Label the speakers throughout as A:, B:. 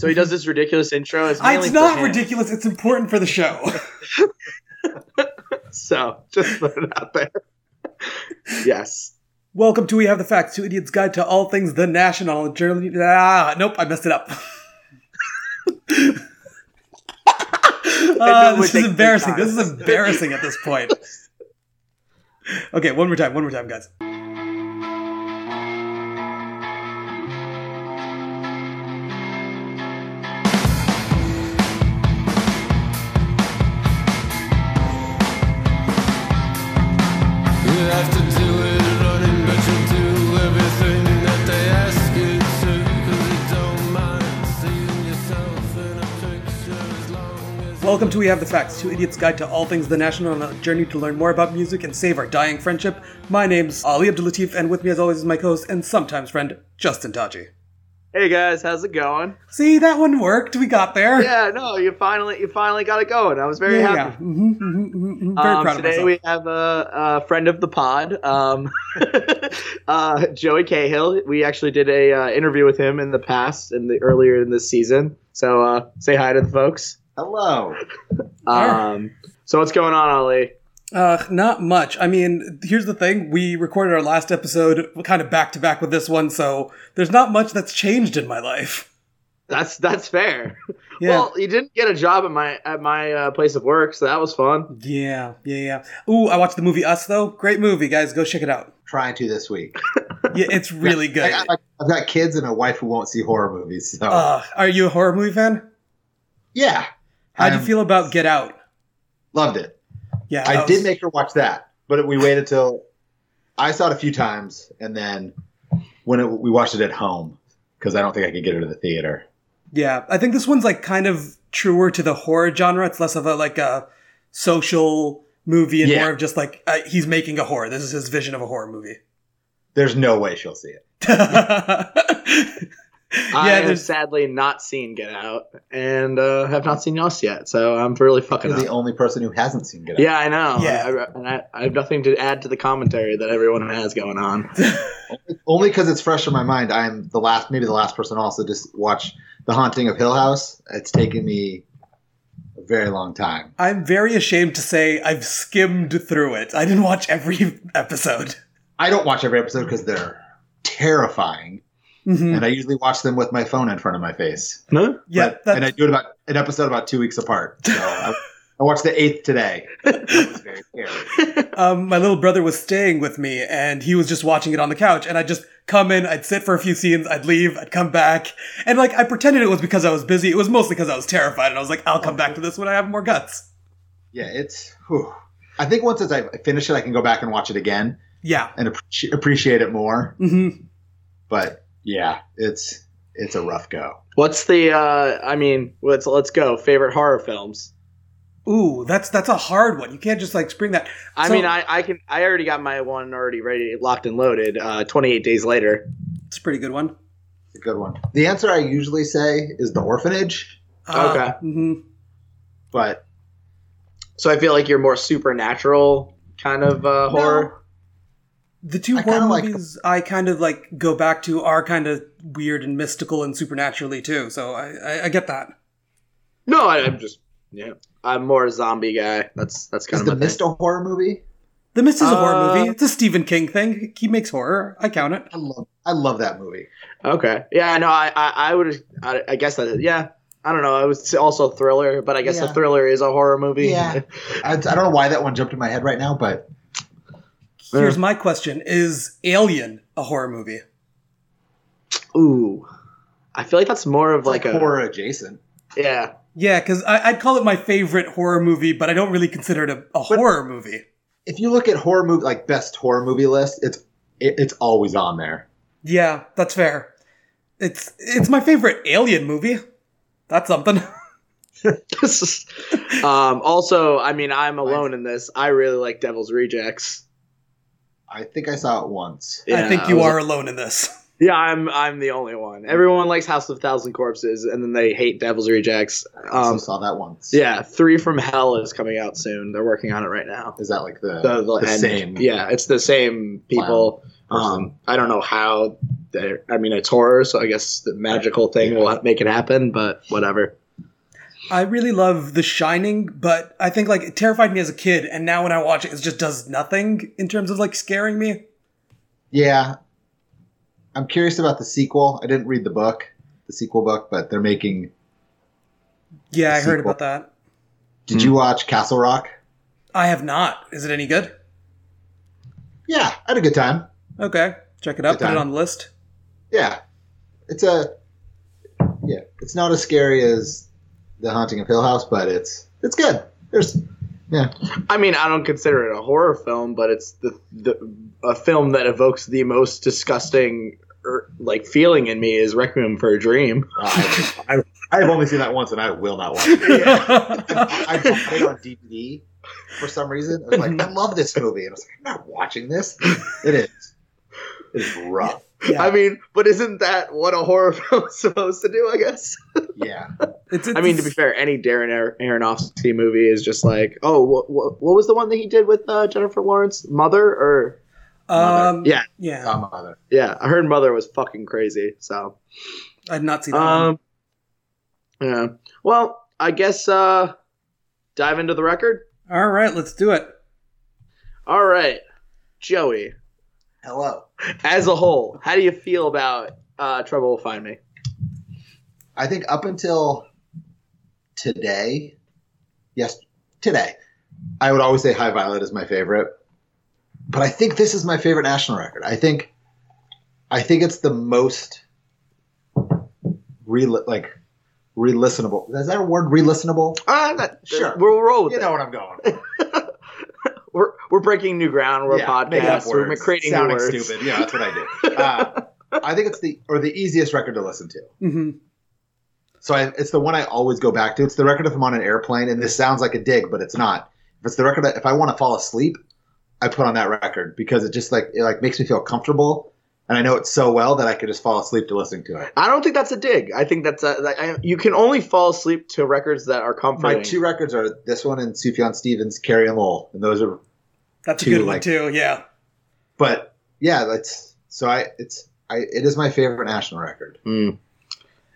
A: So he does this ridiculous intro. It's,
B: Ah, It's not ridiculous. It's important for the show.
A: So just put it out there. yes.
B: Welcome to We Have the Facts, Two Idiots Guide to All Things The National Journal. Ah, nope, I messed it up.
A: Would
B: this is embarrassing. This is embarrassing at this point. Okay, one more time, one more time, guys. Welcome to We Have the Facts, Two Idiots Guide to All Things The National on a journey to learn more about music and save our dying friendship. My name's Ali Abdulatif, and with me as always is my co-host and sometimes friend, Justin Taji.
A: Hey guys, how's it going?
B: See, that one worked. We got there.
A: Yeah, no, you finally you finally got it going. I was very
B: yeah.
A: happy.
B: yeah. Mhm, mhm, mhm, mhm. Very
A: Um,
B: proud of
A: today
B: myself.
A: we have a, a friend of the pod, um, uh, Joey Cahill. We actually did a uh, interview with him in the past, in the earlier in this season. So uh, say hi to the folks.
C: Hello.
A: Um, so what's going on, Ali?
B: Uh, not much. I mean, here's the thing. We recorded our last episode kind of back to back with this one, so there's not much that's changed in my life.
A: That's that's fair.
B: Yeah.
A: Well, you didn't get a job at my at my uh, place of work, so that was fun.
B: yeah, yeah, yeah. Ooh, I watched the movie Us, though. Great movie, guys. Go check it out.
C: Trying to this week.
B: Yeah, it's really good.
C: like, I've got kids and a wife who won't see horror movies. So
B: Uh, are you a horror movie fan?
C: yeah,
B: How'd you feel about Get Out?
C: loved it.
B: Yeah,
C: I
B: that
C: did
B: was-
C: make her watch that, but we waited till I saw it a few times, and then when it, we watched it at home because I don't think I could get her to the theater.
B: Yeah, I think this one's like kind of truer to the horror genre. It's less of a like a social movie and
C: Yeah.
B: more of just like uh, he's making a horror. This is his vision of a horror movie.
C: There's no way she'll see it.
A: I
B: yeah,
A: have sadly not seen Get Out, and uh, have not seen Us yet. So I'm really fucking
C: You're
A: up.
C: the only person who hasn't seen Get Out.
A: Yeah, I know.
B: Yeah.
A: I, and I, I have nothing to add to the commentary that everyone has going on.
C: Only because it's fresh in my mind. I'm the last, maybe the last person also to s- watch The Haunting of Hill House. It's taken me a very long time.
B: I'm very ashamed to say I've skimmed through it. I didn't watch every episode.
C: I don't watch every episode because they're terrifying,
B: Mhm.
C: and I usually watch them with my phone in front of my face.
A: Huh?
B: Yeah,
C: But- and I do it about an episode about two weeks apart. So I, I watched the eighth today. Very
B: um, my little brother was staying with me, and he was just watching it on the couch. And I'd just come in, I'd sit for a few scenes, I'd leave, I'd come back, and like I pretended it was because I was busy. It was mostly because I was terrified, and I was like, I'll come back to this when I have more guts.
C: Yeah, it's. Whew. I think once as I finish it, I can go back and watch it again
B: Yeah.
C: and appreci- appreciate it more.
B: hmm
C: But yeah, it's it's a rough go.
A: What's the? Uh, I mean, let's let's go. Favorite horror films.
B: Ooh, that's that's a hard one. You can't just like spring that.
A: I
B: So-
A: mean, I, I can. I already got my one already ready, locked and loaded. Uh, Twenty eight days later.
B: It's a pretty good one.
C: It's a good one. The answer I usually say is the orphanage,
A: Okay.
B: Mm-hmm.
C: but
A: So I feel like you're more supernatural kind of uh, horror.
B: The two
C: I
B: horror
C: kinda like-
B: movies I kind of like go back to are kind of weird and mystical and supernaturally too. So I, I, I get that.
A: No, I, I'm just yeah. I'm more a zombie guy. That's that's kind
C: the
A: of the
C: Mist a horror movie?
B: The Mist is a horror
A: Uh,
B: movie. It's a Stephen King thing. He makes horror. I count it.
C: I love I love that movie.
A: Okay. Yeah. No. I I, I would. I, I guess that. Yeah. I don't know. I was also thriller, but I guess a thriller is a horror movie.
C: Yeah. I, I don't know why that one jumped in my head right now, but
B: Here's my question: Is Alien a horror movie?
A: Ooh. I feel like that's more of
C: it's
A: like,
C: like,
A: a
C: horror adjacent.
A: yeah.
B: Yeah, because I'd call it my favorite horror movie, but I don't really consider it a, a horror movie.
C: If you look at horror movie like best horror movie list, it's it, it's always on there.
B: Yeah, that's fair. It's it's my favorite Alien movie. That's something.
A: um, also, I mean, I'm alone in this. I really like Devil's Rejects.
C: I think I saw it once.
B: I think you
A: was-
B: are alone in this.
A: Yeah, I'm. I'm the only one. Everyone likes House of a Thousand Corpses, and then they hate Devil's Rejects.
C: I also
A: Um,
C: saw that once.
A: yeah, Three from Hell is coming out soon. They're working on it right now.
C: Is that like the
A: The, the
C: the
A: end-
C: same?
A: Yeah, it's the same people. Um, I don't know how there. I mean, it's horror, so I guess the magical thing will make it happen. But whatever.
B: I really love The Shining, but I think like it terrified me as a kid, and now when I watch it, it just does nothing in terms of like scaring me.
C: Yeah. I'm curious about the sequel. I didn't read the book, the sequel book, but they're making.
B: Yeah, I heard about that.
C: Did you hmm. watch Castle Rock?
B: I have not. Is it any good?
C: Yeah, I had a good time.
B: Okay, check it out.
C: Good
B: Put it on the list.
C: Yeah, it's a. Yeah, it's not as scary as The Haunting of Hill House, but it's it's good. There's, yeah,
A: I mean, I don't consider it a horror film, but it's the the a film that evokes the most disgusting er, like feeling in me is Requiem for a Dream.
C: I, I, I've only seen that once, and I will not watch it. I bought it on DVD for some reason. I was like, I love this movie, and I was like, I'm not watching this. It is. It is rough.
B: Yeah.
A: I mean, but isn't that what a horror film is supposed to do? I guess.
C: Yeah.
B: It's, it's,
A: I mean, to be fair, any Darren Ar- Aronofsky movie is just like, oh, what, what, what was the one that he did with uh, Jennifer Lawrence? Mother or
B: um,
A: yeah,
B: yeah,
C: Oh, mother.
A: yeah. I heard Mother was fucking crazy. So,
B: I'd not seen that. one.
A: um, yeah. Well, I guess uh, dive into the record.
B: All right, let's do it.
A: All right, Joey.
C: Hello.
A: As a whole, how do you feel about uh, Trouble Will Find Me?
C: I think up until today, yes, today, I would always say High Violet is my favorite. But I think this is my favorite national record. I think, I think it's the most re like re-listenable. Is that a word? Re-listenable?
A: Uh, that,
C: Sure.
A: we'll roll with
C: You
A: it.
C: know what I'm going.
A: We're we're breaking new ground. We're
C: Yeah,
A: a
C: make
A: podcast. We're
C: words,
A: creating new
C: sounding
A: words.
C: stupid. Yeah, that's what I do. Uh, I think it's the or the easiest record to listen to.
B: hmm
C: So I, it's the one I always go back to. It's the record if I'm on an airplane, and this sounds like a dig, but it's not. If it's the record, if I want to fall asleep, I put on that record because it just like it like makes me feel comfortable, and I know it so well that I could just fall asleep to listening to it.
A: I don't think that's a dig. I think that's a, you can only fall asleep to records that are comforting.
C: My two records are this one and Sufjan Stevens' "Carrie and Lowell," and those are.
B: That's a
C: Two,
B: good one
C: like-
B: too. Yeah.
C: But yeah, that's so I it's I it is my favorite national record.
A: Mm.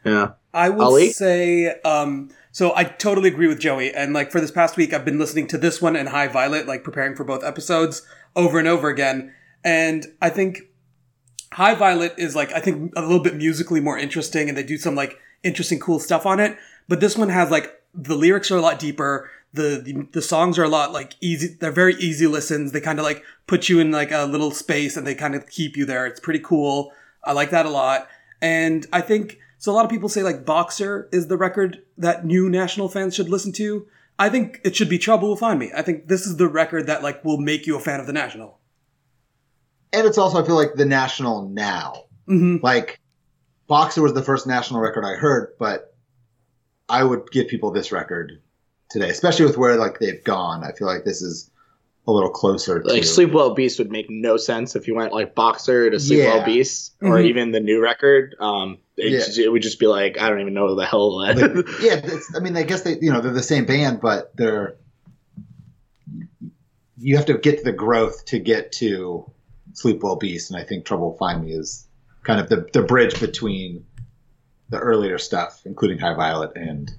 A: Yeah.
B: I would
A: Ali?
B: say, um, so I totally agree with Joey. And like for this past week, I've been listening to this one and High Violet, like preparing for both episodes over and over again. And I think High Violet is like, I think a little bit musically more interesting and they do some like interesting, cool stuff on it. But this one has like, the lyrics are a lot deeper. The, the, the songs are a lot like easy. They're very easy listens. They kind of like put you in like a little space and they kind of keep you there. It's pretty cool. I like that a lot. And I think so. A lot of people say like Boxer is the record that new national fans should listen to. I think it should be Trouble Will Find Me. I think this is the record that like will make you a fan of the national.
C: And it's also I feel like the national now.
B: hmm
C: Like Boxer was the first national record I heard, but I would give people this record today, especially with where like they've gone. I feel like this is a little closer
A: Like
C: to
A: Sleep Well Beast would make no sense if you went like Boxer to Sleep Well
C: Yeah.
A: Beast or
B: Mhm.
A: even the new record. Um, it,
C: Yeah.
A: just- it would just be like I don't even know the hell that.
C: Like, yeah, it's, I mean, I guess they, you know, they're the same band, but they're you have to get to the growth to get to Sleep Well Beast, and I think Trouble Will Find Me is kind of the the bridge between the earlier stuff, including High Violet and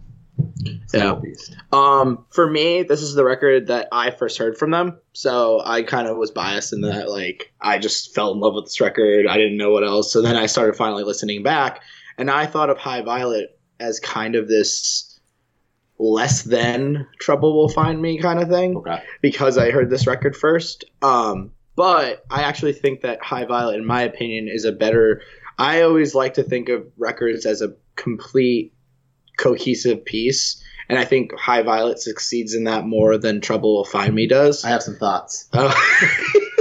A: Yeah.
C: Beast.
A: Um, for me, this is the record that I first heard from them, so I kind of was biased in that. Like, I just fell in love with this record. I didn't know what else, so then I started finally listening back, and I thought of High Violet as kind of this less than Trouble Will Find Me kind of thing
C: Okay.
A: because I heard this record first. Um, but I actually think that High Violet, in my opinion, is a better. I always like to think of records as a complete, cohesive piece, and I think High Violet succeeds in that more than Trouble Will Find Me does.
C: I have some thoughts.
A: Uh,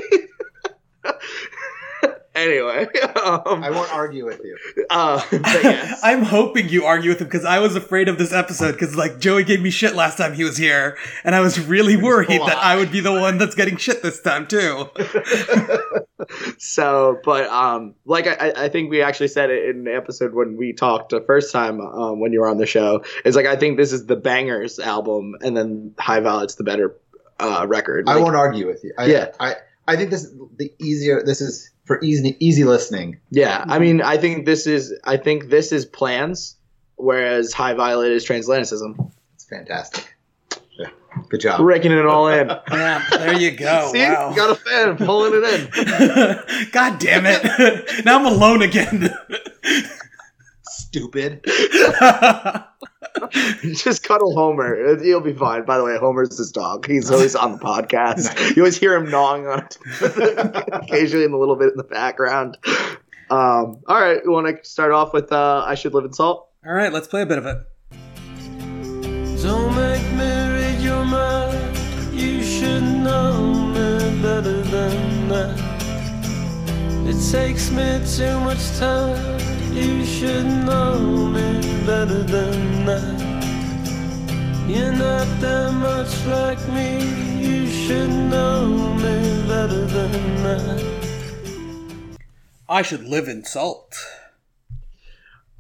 A: anyway, um,
C: I won't argue with you.
A: uh, but yes.
B: I'm hoping you argue with him because I was afraid of this episode because like Joey gave me shit last time he was here, and I was really worried that. I would be the one that's getting shit this time too.
A: so but um like I, I think we actually said it in the episode when we talked the first time um, when you were on the show It's like i think this is the bangers album and then high violet's the better uh record
C: I won't argue with you. I,
A: Yeah.
C: I I think this is the easier. This is for easy easy listening.
A: Yeah, I mm-hmm. mean, I think this is I think this is plans, whereas High Violet is transatlanticism.
C: It's fantastic. Yeah. Good job.
A: Raking it all in.
B: Yeah, there you go.
A: See,
B: wow.
A: got a fan pulling it in.
B: God damn it. now I'm alone again.
C: Stupid.
A: Just cuddle Homer. He'll be fine. By the way, Homer's his dog. He's always on the podcast. You always hear him gnawing on it occasionally in a little bit in the background. Um, all right, you want to start off with uh, "I Should Live in Salt"?
B: All right, let's play a bit of it.
D: Don't make me read your mind. You should know me better than that. It takes me too much time. You should know me better than that. You're not that much like me. You should know me better than that.
B: I should live in salt.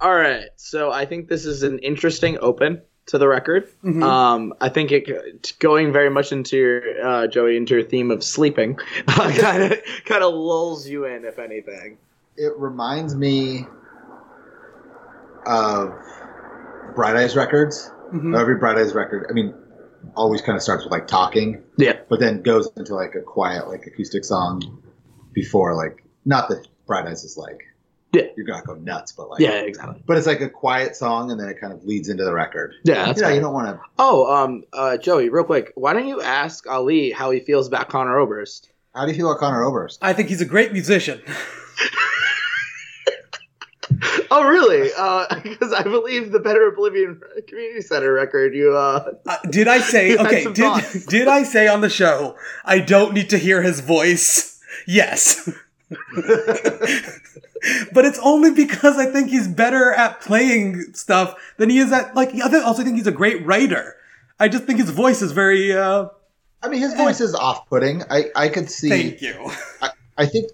A: All right, so I think this is an interesting open to the record. Um, I think it going very much into your uh, Joey into your theme of sleeping, kind of kind of lulls you in, if anything.
C: It reminds me of Bright Eyes Records.
B: Mhm.
C: Every Bright Eyes record, I mean, always kind of starts with like talking,
A: Yeah,
C: but then goes into like a quiet, like acoustic song before, like, not that Bright Eyes is like,
A: Yeah.
C: you're gonna go nuts, but like,
A: yeah, exactly.
C: but it's like a quiet song and then it kind of leads into the record.
A: Yeah, that's
C: you know, you don't want to.
A: Oh, um, uh, Joey, real quick, why don't you ask Ali how he feels about Conor Oberst?
C: How do you feel about Conor Oberst?
B: I think he's a great musician.
A: Oh, really? Uh, because I believe the Better Oblivion Community Center record, you uh,
B: Uh, did I say okay? Did
A: thoughts.
B: did I say on the show I don't need to hear his voice? Yes, but it's only because I think he's better at playing stuff than he is at like. I also think he's a great writer. I just think his voice is very. uh
C: I mean, his voice is off-putting. I I could see.
B: Thank you.
C: I think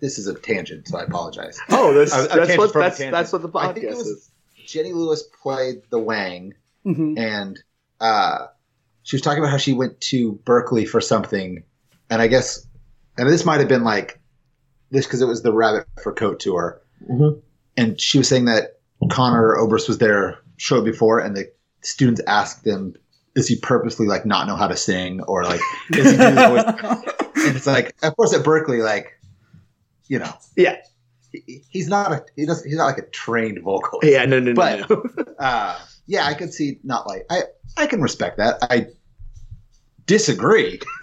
C: this is a tangent, so I apologize.
A: oh, this,
C: A- a
A: that's
C: tangent
A: what
C: from a
A: that's that's what the
C: I think it
A: podcast
C: was-
A: is.
C: Jenny Lewis played the Wang,
B: Mhm.
C: and uh, she was talking about how she went to Berkeley for something, and I guess, and this might have been like this because it was the Rabbit Fur Coat tour,
A: Mhm.
C: and she was saying that Conor Oberst was there show before, and the students asked him, "Is he purposely like not know how to sing, or like is he doing the voice?" and it's like, of course, at Berkeley, like, you know,
A: Yeah,
C: he, he's not a he doesn't he's not like a trained vocalist.
A: yeah, no, no, no,
C: But-
A: no.
C: Uh, yeah, I could see not like I I can respect that. I disagree,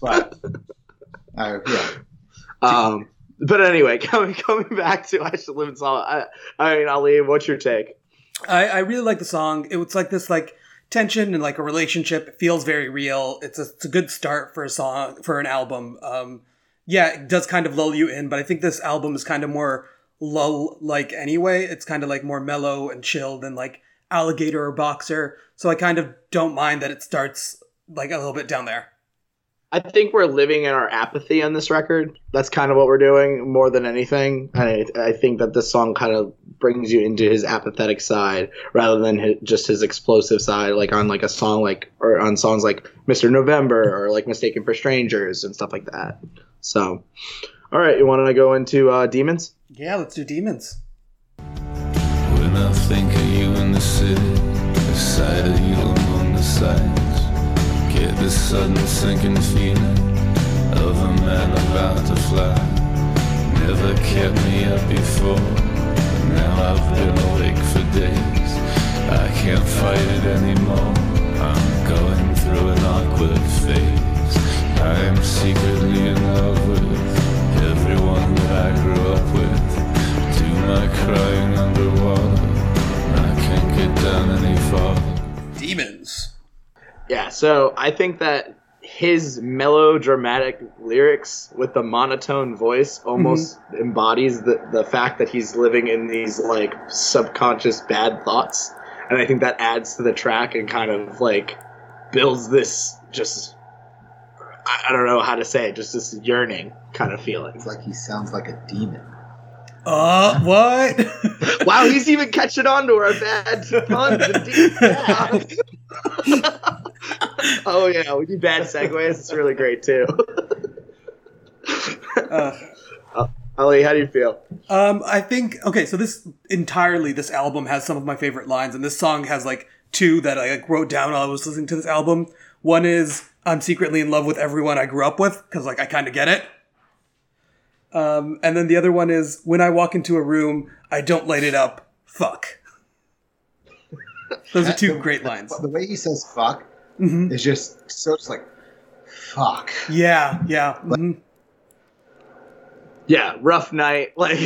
C: but uh, yeah,
A: um, but anyway, coming coming back to I should live in salt. I, I mean, Ali, what's your take?
B: I, I really like the song. It was like this like tension and like a relationship. It feels very real. It's a, it's a good start for a song for an album. Um, yeah, it does kind of lull you in, but I think this album is kind of more lull like anyway. It's kind of like more mellow and chill than like Alligator or Boxer. So I kind of don't mind that it starts like a little bit down there.
A: I think we're living in our apathy on this record. That's kind of what we're doing more than anything. I, I think that this song kind of brings you into his apathetic side rather than his, just his explosive side, like on like a song like or on songs like Mr. November or like Mistaken for Strangers and stuff like that. So, all right, you want to go into uh, Demons?
B: Yeah, let's do Demons.
D: When I think of you in the city, the sight of you among the sights, get this sudden sinking feeling of a man about to fly. Never kept me up before, now I've been awake for days. I can't fight it anymore. I'm going through an awkward phase. I am secretly in love with everyone that I grew up with. Do my crying underwater. I can't get down any farther.
B: Demons.
A: Yeah, so I think that his melodramatic lyrics with the monotone voice almost embodies the, the fact that he's living in these like subconscious bad thoughts. And I think that adds to the track and kind of like builds this just I, I don't know how to say it, just this yearning kind of feeling.
C: it's like he sounds like a demon.
B: Uh, what?
A: Wow, he's even catching on to our bad puns and deep Oh yeah, we do bad segues. It's really great too.
B: uh,
A: Ali, how do you feel?
B: Um, I think okay. So this entirely this album has some of my favorite lines, and this song has like two that I like wrote down while I was listening to this album. One is "I'm secretly in love with everyone I grew up with" because like I kind of get it. Um, and then the other one is when I walk into a room, I don't light it up. Fuck. Those are two great lines.
C: The way he says "fuck"
B: Mhm.
C: is just so just like "fuck."
B: Yeah, yeah. mhm.
A: Yeah, rough night. Like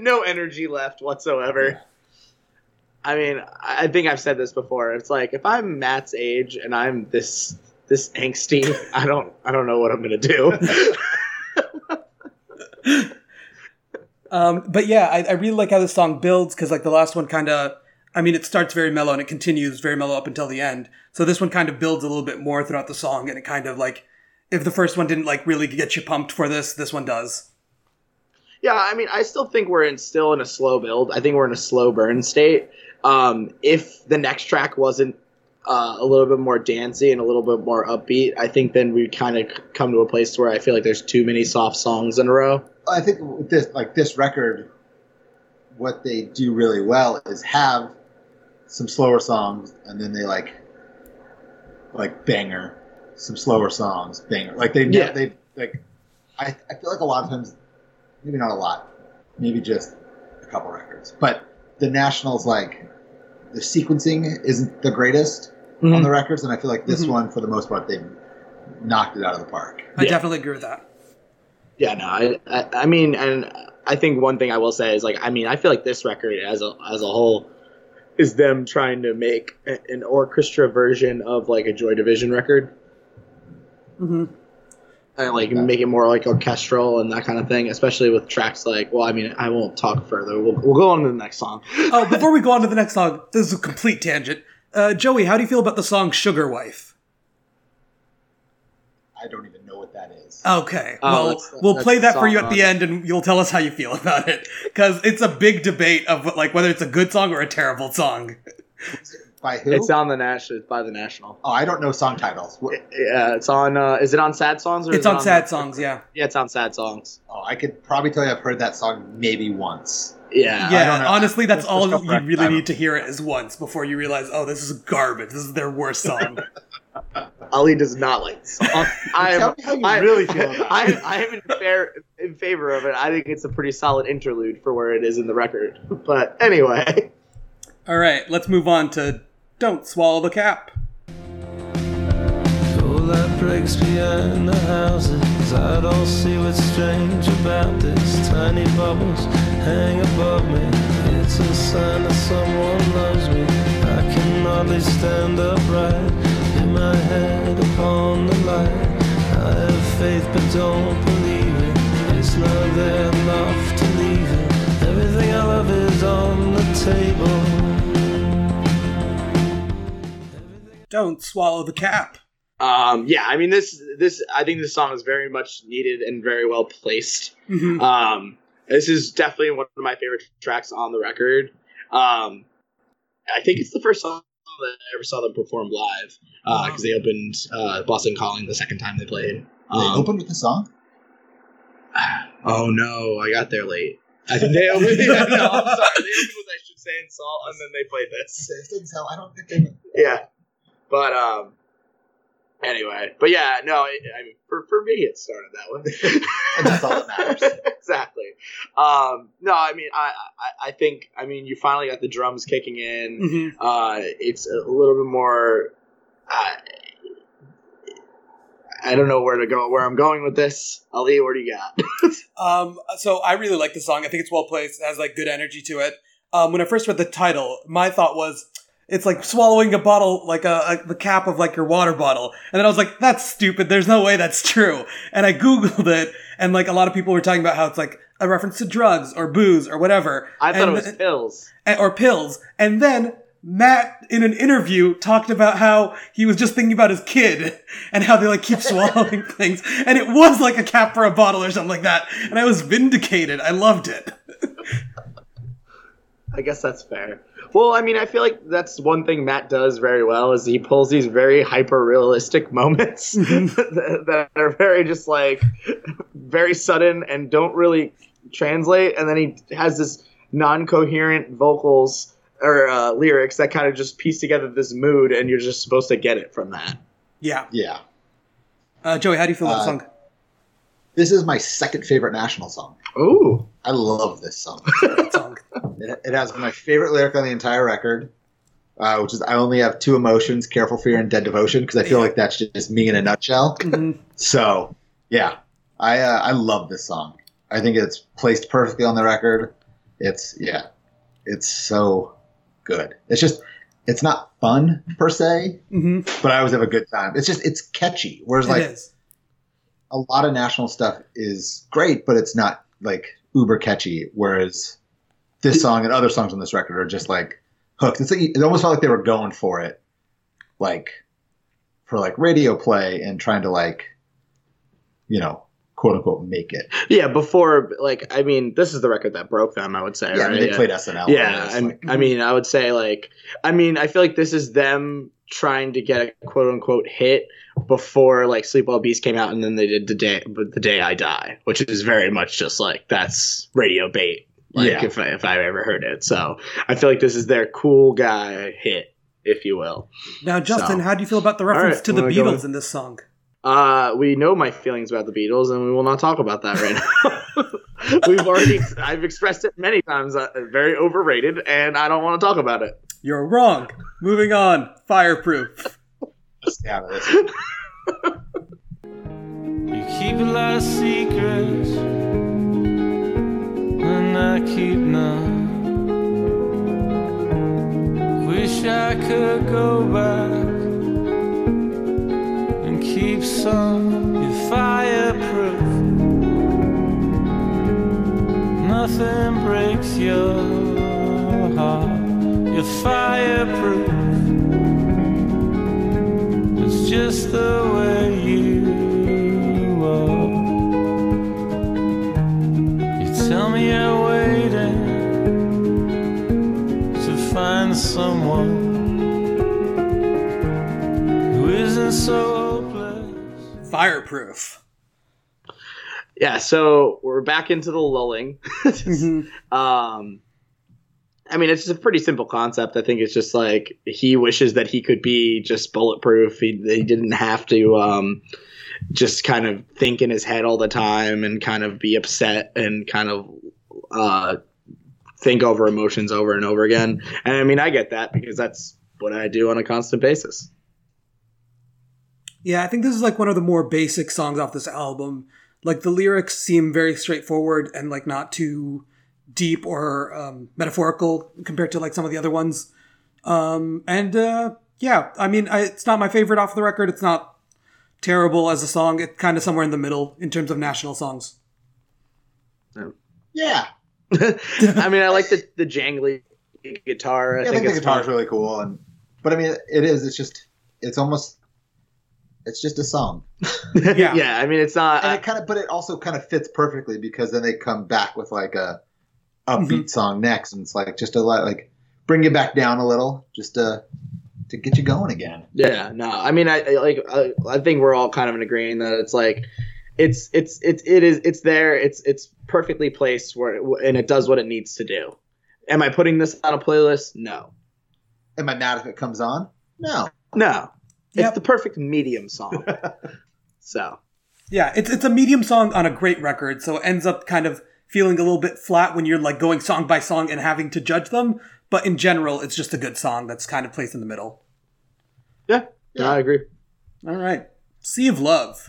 A: no energy left whatsoever. I mean, I I think I've said this before. It's like if I'm Matt's age and I'm this this angsty, I don't I don't know what I'm gonna do.
B: Um, but yeah, I, I really like how this song builds because like the last one kind of, I mean, it starts very mellow and it continues very mellow up until the end. So this one kind of builds a little bit more throughout the song, and it kind of like, if the first one didn't like really get you pumped for this, this one does.
A: Yeah, I mean, I still think we're in still in a slow build. I think we're in a slow burn state. Um, if the next track wasn't uh, a little bit more dancey and a little bit more upbeat, I think then we kind of come to a place where I feel like there's too many soft songs in a row.
C: I think with this like this record, what they do really well is have some slower songs, and then they like like banger, some slower songs, banger. Like they
A: Yeah.
C: they like. I, I feel like a lot of times, maybe not a lot, maybe just a couple records, but the Nationals like the sequencing isn't the greatest on the records, and I feel like this
B: Mhm.
C: one for the most part they knocked it out of the park.
B: I
A: Yeah.
B: definitely agree with that.
A: Yeah, no, I, I, I mean, and I think one thing I will say is like, I mean, I feel like this record as a as a whole is them trying to make a- an orchestra version of like a Joy Division record,
B: hmm
A: and like
C: Okay.
A: make it more like orchestral and that kind of thing. Especially with tracks like, well, I mean, I won't talk further. We'll, we'll go on to the next song.
B: Oh, before we go on to the next song, this is a complete tangent. Uh, Joey, how do you feel about the song "Sugar Wife"?
C: I don't even know what that is.
B: Okay,
A: Oh,
B: well,
A: that's-
B: we'll play that for you at the
A: on-
B: end, and you'll tell us how you feel about it because it's a big debate of like whether it's a good song or a terrible song.
C: By who?
A: It's on the national. It's by the national.
C: oh, I don't know song titles. What-
A: Yeah, it's on. Uh, is it on Sad Songs or
B: It's
A: is it
B: on sad songs, yeah.
A: Yeah, it's on Sad Songs.
C: Oh, I could probably tell you I've heard that song maybe once.
A: Yeah,
B: Yeah,
C: don't know.
B: honestly, that's
C: Let's
B: all
C: just
B: you really need to hear it is once before you realize, oh, this is garbage. This is their worst song.
A: Ali does not like the song. I am.
C: Tell me how you
A: I,
C: really feel about
A: I. I am in, fair, in favor of it. I think it's a pretty solid interlude for where it is in the record. But anyway,
B: all right, let's move on to "Don't Swallow the Cap."
D: All that breaks behind the houses. I don't see what's strange about this. Tiny bubbles hang above me. It's a sign that someone loves me. I can hardly stand upright. Hit my head upon the light. I have faith but don't believe it. It's not there enough to leave it. Everything I love is on the table.
B: Don't swallow the cap.
A: Um, yeah, I mean this. This I think this song is very much needed and very well placed.
B: Mhm.
A: Um, this is definitely one of my favorite tracks on the record. Um, I think it's the first song that I ever saw them perform live because they opened uh, Boston Calling the second time they played.
C: They
A: Um,
C: opened with the song.
A: Oh no, I got there late. I think they opened. yeah, no, I'm sorry. They opened with I should say in salt, and then they played this.
C: This doesn't sound. I don't think they.
A: Yeah, but um, anyway, but yeah, no, I, I mean, for for me, it started that way.
C: And that's all that matters.
A: exactly. Um, no, I mean, I, I I think I mean you finally got the drums kicking in.
B: Mhm.
A: Uh, it's a little bit more. Uh, I don't know where to go. Where I'm going with this, Ali. What do you got?
B: Um, so I really like the song. I think it's well placed. It has like good energy to it. Um, when I first read the title, my thought was it's like swallowing a bottle, like a, a the cap of like your water bottle. And then I was like, that's stupid. There's no way that's true. And I googled it, and like a lot of people were talking about how it's like a reference to drugs or booze or whatever.
A: I thought
B: And-
A: it was pills.
B: and- or pills. And then Matt, in an interview, talked about how he was just thinking about his kid and how they like keep swallowing things. And it was like a cap for a bottle or something like that. And I was vindicated. I loved it.
A: I guess that's fair. Well, I mean, I feel like that's one thing Matt does very well is he pulls these very hyper realistic moments that, that are very just like very sudden and don't really translate, and then he has this non-coherent vocals or uh, lyrics that kind of just piece together this mood, and you're just supposed to get it from that.
B: Yeah.
C: Yeah.
B: Uh, Joey, how do you feel about the
C: Uh,
B: song?
C: This is my second favorite national song.
A: Ooh,
C: I love this song. It, it has my favorite lyric on the entire record, uh, which is "I only have two emotions: careful fear and dead devotion," because I feel like that's just me in a nutshell.
B: Mhm.
C: So, yeah, I uh, I love this song. I think it's placed perfectly on the record. It's yeah, it's so good. It's just it's not fun per se,
B: Mhm.
C: but I always have a good time. It's just it's catchy. Whereas
B: It
C: like
B: is.
C: a lot of national stuff is great, but it's not like uber catchy. Whereas this song and other songs on this record are just like hooked. It's like, it almost felt like they were going for it, like for like radio play and trying to like, you know, quote unquote make it.
A: yeah. Before, like, I mean, this is the record that broke them. I would say.
C: Yeah, I mean, they
A: yeah.
C: played SNL.
A: Yeah, I,
C: like,
A: I mean, I would say like, I mean, I feel like this is them trying to get a quote unquote hit before like Sleep Well Beast came out, and then they did the day, the day I die, which is very much just like that's radio bait. Like
C: Yeah.
A: if I, if I ever heard it, so I feel like this is their cool guy hit, if you will.
B: Now, Justin,
A: So-
B: how do you feel about the reference
A: right,
B: to the
A: wanna
B: Beatles
A: in?
B: in this song?
A: Uh, we know my feelings about the Beatles, and we will not talk about that right now. We've already, I've expressed it many times. Uh, very overrated, and I don't want to talk about it.
B: You're wrong. Moving on. Fireproof.
C: stay out of this.
D: You keep a lot of secrets, I keep none. Wish I could go back and keep some. You're fireproof. Nothing breaks your heart. You're fireproof. It's just the way you me you're to find someone who isn't so hopeless.
B: Fireproof.
A: Yeah, so we're back into the lulling.
B: Mhm.
A: um, I mean, it's just a pretty simple concept. I think it's just like he wishes that he could be just bulletproof. He, he didn't have to um, just kind of think in his head all the time and kind of be upset and kind of uh, think over emotions over and over again. And I mean, I get that because that's what I do on a constant basis.
B: Yeah, I think this is like one of the more basic songs off this album. Like the lyrics seem very straightforward and like not too deep or um, metaphorical compared to like some of the other ones. Um, and uh, yeah, I mean, I, it's not my favorite off the record. It's not terrible as a song. It's kind of somewhere in the middle in terms of national songs.
C: Yeah,
A: I mean, I like the, the jangly guitar. I,
C: Yeah, I
A: think,
C: think the
A: it's
C: guitar's
A: fun.
C: really cool, and but I mean, it is. It's just, it's almost, it's just a song,
B: Yeah.
A: yeah, I mean, it's not.
C: and it kind of, but it also kind of fits perfectly because then they come back with like a upbeat mm-hmm. song next, and it's like just a lot like bring you back down a little, just to to get you going again.
A: Yeah, no. I mean, I, I like. I, I think we're all kind of in agreeing that it's like, it's it's it's it is it's there. It's it's perfectly placed where it, and it does what it needs to do. Am I putting this on a playlist? No,
C: Am I mad if it comes on? No.
A: no.
B: Yep.
A: It's the perfect medium song. so
B: Yeah, it's it's a medium song on a great record, so it ends up kind of feeling a little bit flat when you're like going song by song and having to judge them. But in general, it's just a good song that's kind of placed in the middle.
A: yeah, no, I agree.
B: All right, Sea of Love.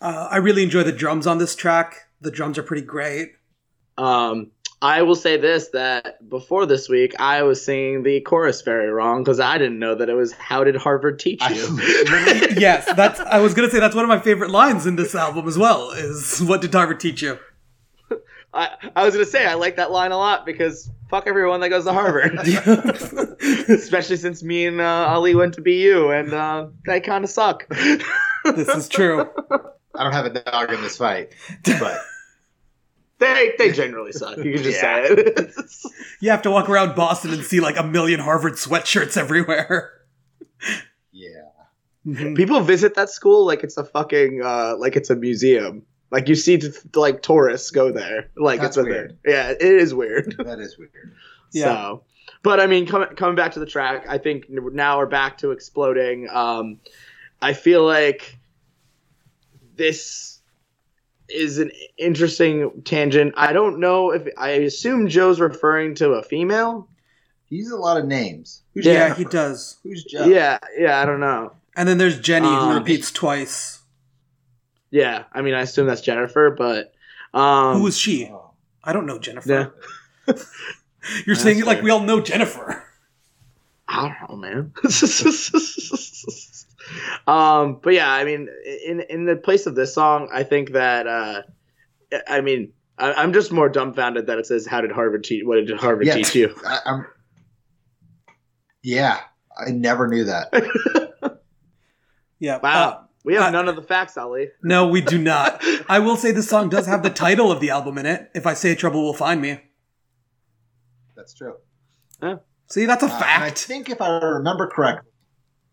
B: Uh, I really enjoy the drums on this track. The drums are pretty great.
A: Um, I will say this that before this week, I was singing the chorus very wrong because I didn't know that it was "How did Harvard teach you?"
B: yes, that's. I was gonna say that's one of my favorite lines in this album as well. Is what did Harvard teach you?
A: I, I was gonna say I like that line a lot because fuck everyone that goes to Harvard, especially since me and uh, Ali went to BU and uh, they kind of suck.
B: this is true.
C: I don't have a dog in this fight, but
A: they they generally suck. You can just
C: Yeah.
A: say it.
B: You have to walk around Boston and see like a million Harvard sweatshirts everywhere.
C: yeah.
B: Mhm.
A: People visit that school like it's a fucking uh, like it's a museum. Like you see, like tourists go there. Like
C: That's
A: it's a
C: weird.
A: Yeah, it is weird.
C: That is weird.
B: Yeah.
A: So, but I mean, coming coming back to the track, I think now we're back to exploding. Um, I feel like this is an interesting tangent. I don't know if I assume Joe's referring to a female.
C: He's a lot of names. Who's
B: Yeah,
C: Jennifer?
B: he does.
C: Who's Joe?
A: Yeah, yeah, I don't know.
B: And then there's Jenny who
A: Um,
B: repeats twice.
A: Yeah, I mean, I assume that's Jennifer, but um,
B: Who is she?
C: Oh.
B: I don't know Jennifer.
A: Yeah.
B: You're saying it like we all know Jennifer.
A: I don't know, man. um, but yeah, I mean, in in the place of this song, I think that uh, I mean, I, I'm just more dumbfounded that it says, "How did Harvard teach? What did Harvard
C: Yeah.
A: teach you?"
C: I, I'm. Yeah, I never knew that.
B: Yeah.
A: Wow,
B: uh,
A: we have
B: uh,
A: none of the facts, Ali.
B: no, we do not. I will say this song does have the title of the album in it. If I say trouble will find me.
C: That's true.
B: See, that's a
C: Uh, and I think if I remember correctly,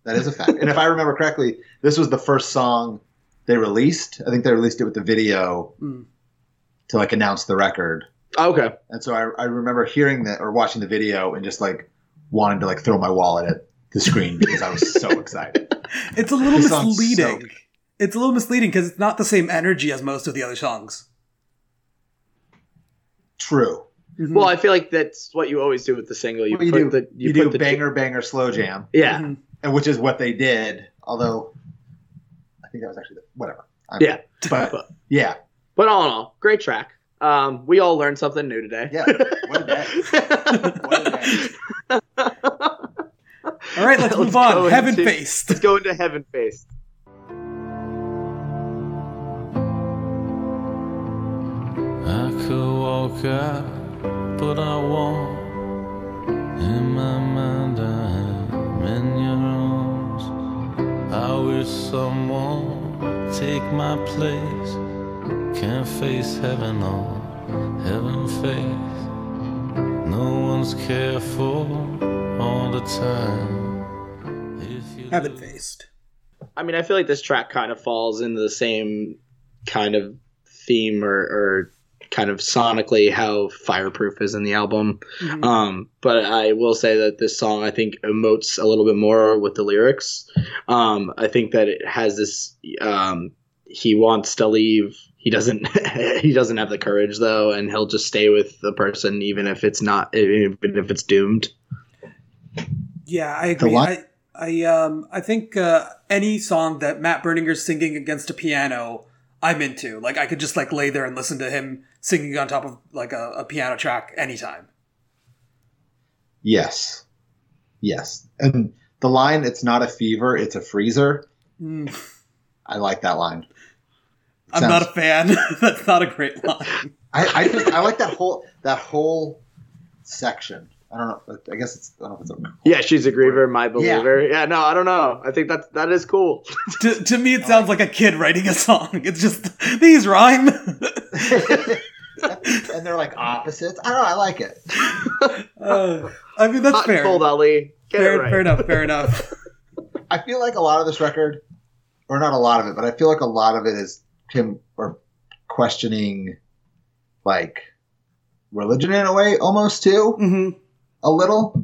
C: that is a fact. and if I remember correctly, this was the first song they released. I think they released it with the video
B: Mm.
C: to like announce the record.
A: Okay,
C: And so I, I remember hearing that or watching the video and just like wanting to like throw my wallet at the screen because I was so excited.
B: It's a little
C: This song's so
B: misleading. it's a little misleading because it's not the same energy as most of the other songs.
C: True.
B: Mhm.
A: well, I feel like that's what you always do with the single. You
C: Well, you
A: put
C: do
A: the
C: you,
A: you,
C: do
A: the
C: banger banger slow jam,
A: Yeah,
B: Mhm.
C: And which is what they did. Although I think that was actually the, whatever. I'm-
A: yeah.
C: but
A: But-
C: yeah,
A: But all in all, great track. Um, we all learned something new today.
C: yeah. What a day. What a day.
B: All right, let's,
A: Let's
B: move
A: go
B: on.
A: into-
B: Heaven faced.
A: Let's go into heaven face.
D: I could walk out, but I won't. In my mind, I'm in your arms. I wish someone would take my place. Can't face heaven on heaven face. No one's careful all the time. If you
B: Heaven faced.
A: I mean, I feel like this track kind of falls into the same kind of theme or, or kind of sonically how Fireproof is in the album.
B: Mhm.
A: Um, but I will say that this song I think emotes a little bit more with the lyrics. Um, I think that it has this. Um, he wants to leave. He doesn't. he doesn't have the courage though, and he'll just stay with the person even if it's not. Even if it's doomed.
B: Yeah, I agree. I, I um I think uh, any song that Matt Berninger's singing against a piano, I'm into. Like I could just like lay there and listen to him singing on top of like a, a piano track anytime.
C: Yes. Yes. And the line, it's not a fever, it's a freezer.
B: Mm,
C: I like that line.
B: I'm
C: Sounds-
B: not a fan. That's not a great line.
C: I, I just I like that whole that whole section. I don't know. I guess it's I don't know if it's a
A: Yeah, she's a griever, my believer. Yeah. no, I don't know. I think that's that is cool.
B: to, to me, it sounds like a kid writing a song. It's just these rhyme.
C: and they're like opposites. I don't know. I like it.
B: Uh, I mean, that's
A: Hot and
B: fair.
A: cold, Ali. Get
B: Fair,
A: it right.
B: fair enough. Fair enough.
C: I feel like a lot of this record, or not a lot of it, but I feel like a lot of it is him or questioning, like religion in a way, almost too
B: hmm
C: a little.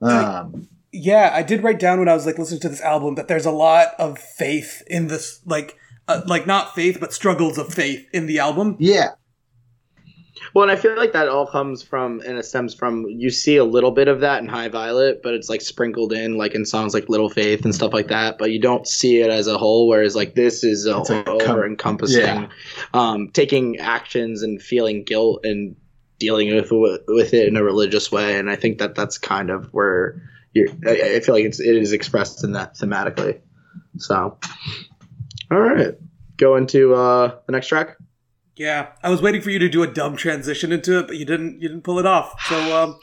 C: Um,
B: Yeah, I did write down when I was like listening to this album that there's a lot of faith in this, like, uh, like not faith, but struggles of faith in the album.
C: yeah,
A: Well, and I feel like that all comes from and it stems from you see a little bit of that in High Violet, but it's like sprinkled in like in songs like Little Faith and stuff like that. But you don't see it as a whole. Whereas like this is
C: a com-
A: over encompassing,
C: yeah.
A: um, taking actions and feeling guilt and dealing with with it in a religious way, and I think that that's kind of where you're. I, I feel like it's it is expressed in that thematically. So, all right, go into uh, the next track.
B: Yeah, I was waiting for you to do a dumb transition into it, but you didn't. You didn't pull it off. So, um,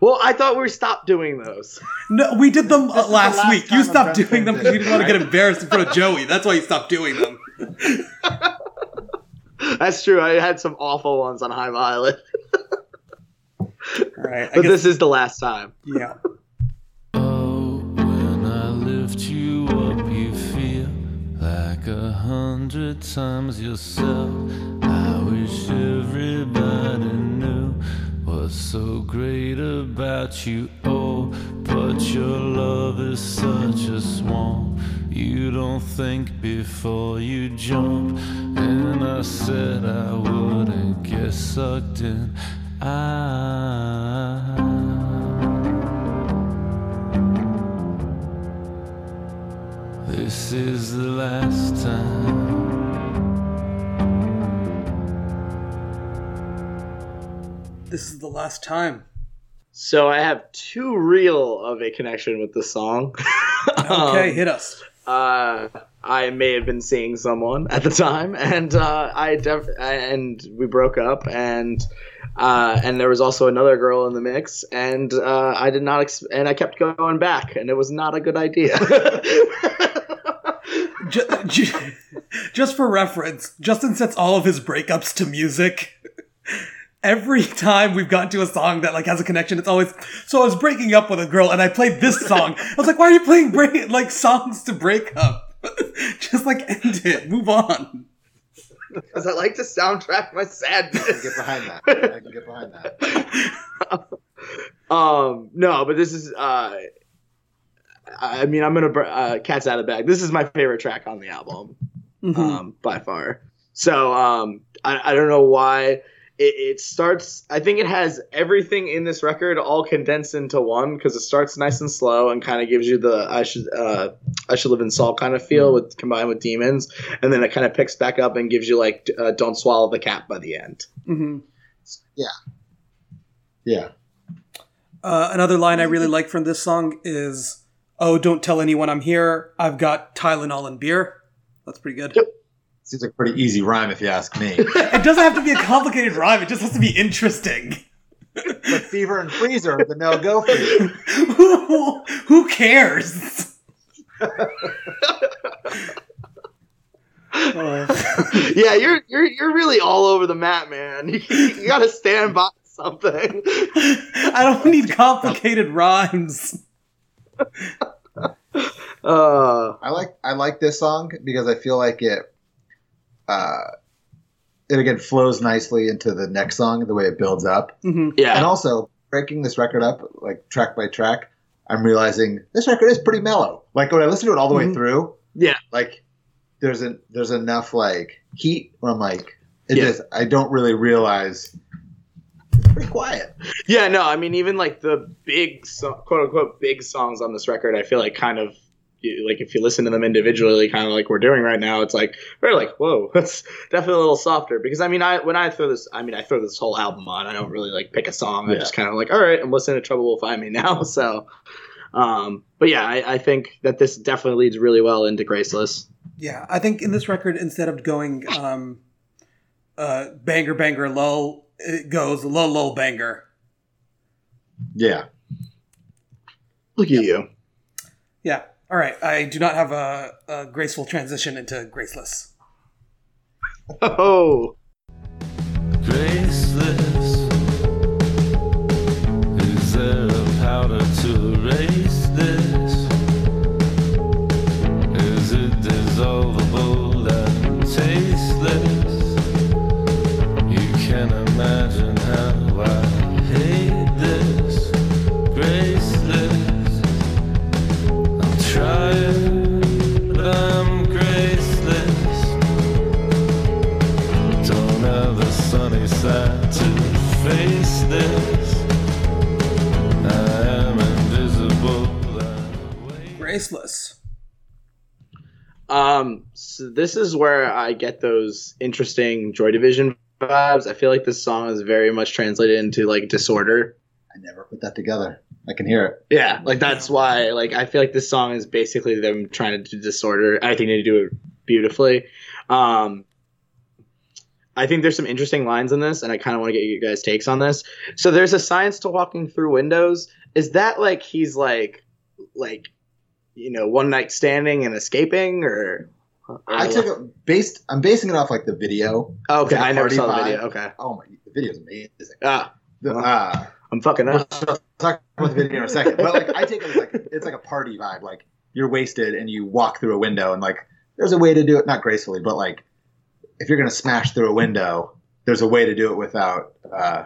A: Well, I thought we stopped doing those.
B: no, we did them uh,
C: This the
B: last,
C: last
B: week.
C: time
B: You
C: I've
B: stopped doing them because you didn't want to get embarrassed in front of Joey. That's why you stopped doing them.
A: That's true. I had some awful ones on High Violet,
B: All right,
A: but
B: guess,
A: this is the last time.
B: yeah.
D: Like a hundred times yourself. I wish everybody knew what's so great about you. Oh, but your love is such a swamp. You don't think before you jump. And I said I wouldn't get sucked in. I. This is the last time.
B: This is the last time.
A: So I have too real of a connection with the song.
B: Okay,
A: Um,
B: hit us.
A: uh, I may have been seeing someone at the time, and uh, I def- and we broke up, and uh, and there was also another girl in the mix, and uh, I did not, ex- and I kept going back, and it was not a good idea.
B: Ju- ju- just for reference, Justin sets all of his breakups to music. Every time we've gotten to a song that like has a connection, it's always so. I was breaking up with a girl, and I played this song. I was like, "Why are you playing break like songs to break up? just like end it, move on."
A: Because I like to soundtrack my sadness.
C: I can
A: sadness.
C: get behind that. I can get behind that.
A: um, no, but this is. Uh, I mean, I'm gonna br- uh, cat's out of the bag. This is my favorite track on the album.
B: Mhm.
A: um, by far. So um, I, I don't know why it, it starts. I think it has everything in this record all condensed into one because it starts nice and slow and kind of gives you the I should uh, I should live in salt kind of feel with combined with demons, and then it kind of picks back up and gives you like uh, don't swallow the cat by the end.
B: Mhm.
C: Yeah.
B: Uh, another line I really like from this song is, "Oh, don't tell anyone I'm here. I've got Tylenol and beer." That's pretty good.
C: Seems like a pretty easy rhyme if you ask me.
B: It doesn't have to be a complicated rhyme. It just has to be interesting.
C: but Fever and Freezer, the no go for you.
B: who, who cares? Uh,
A: yeah, you're you're you're really all over the map, man. you got to stand by something.
B: I don't need complicated rhymes.
A: Uh,
C: I like I like this song because I feel like it uh it again flows nicely into the next song the way it builds up.
B: Mhm.
A: yeah,
C: And also breaking this record up like track by track, I'm realizing this record is pretty mellow. Like when I listen to it all the way
B: Mhm.
C: through,
A: yeah.
C: like there's an there's enough like heat where I'm like it
A: Yeah.
C: just I don't really realize it's pretty quiet.
A: Yeah, no, I mean even like the big so- quote unquote big songs on this record, I feel like kind of like if you listen to them individually, kind of like we're doing right now, it's like we're like, whoa, that's definitely a little softer. Because I mean, I when I throw this, I mean, I throw this whole album on, I don't really like pick a song. I just kind of like, all right, I'm listening to Trouble Will Find Me now. So, um, but yeah, I, I think that this definitely leads really well into Graceless.
B: Yeah, I think in this record, instead of going um, uh, banger, banger, lull, it goes a little, lull, banger.
C: Yeah.
A: Look at you.
B: Yeah. All right. I do not have a, a graceful transition into graceless.
A: Oh,
D: graceless. Is there a powder to erase that way.
B: Graceless.
A: Um, so this is where I get those interesting Joy Division vibes. I feel like this song is very much translated into like disorder.
C: I never put that together. I can hear it.
A: Yeah, like that's why. Like I feel like this song is basically them trying to do disorder. I think they do it beautifully. Um, I think there's some interesting lines in this, and I kind of want to get you guys' takes on this. So there's a science to walking through windows. Is that like he's like, like, you know, one night standing and escaping, or? or
C: I took it based. I'm basing it off like the video.
A: Okay,
C: like a
A: I never saw the video. Okay,
C: Oh my, the video's amazing.
A: ah,
C: The,
A: Well,
C: uh,
A: I'm fucking
C: we'll
A: up.
C: talk about the video in a second. But like, I take it as like it's like a party vibe. Like you're wasted and you walk through a window, and like there's a way to do it, not gracefully, but like if you're gonna smash through a window, there's a way to do it without uh,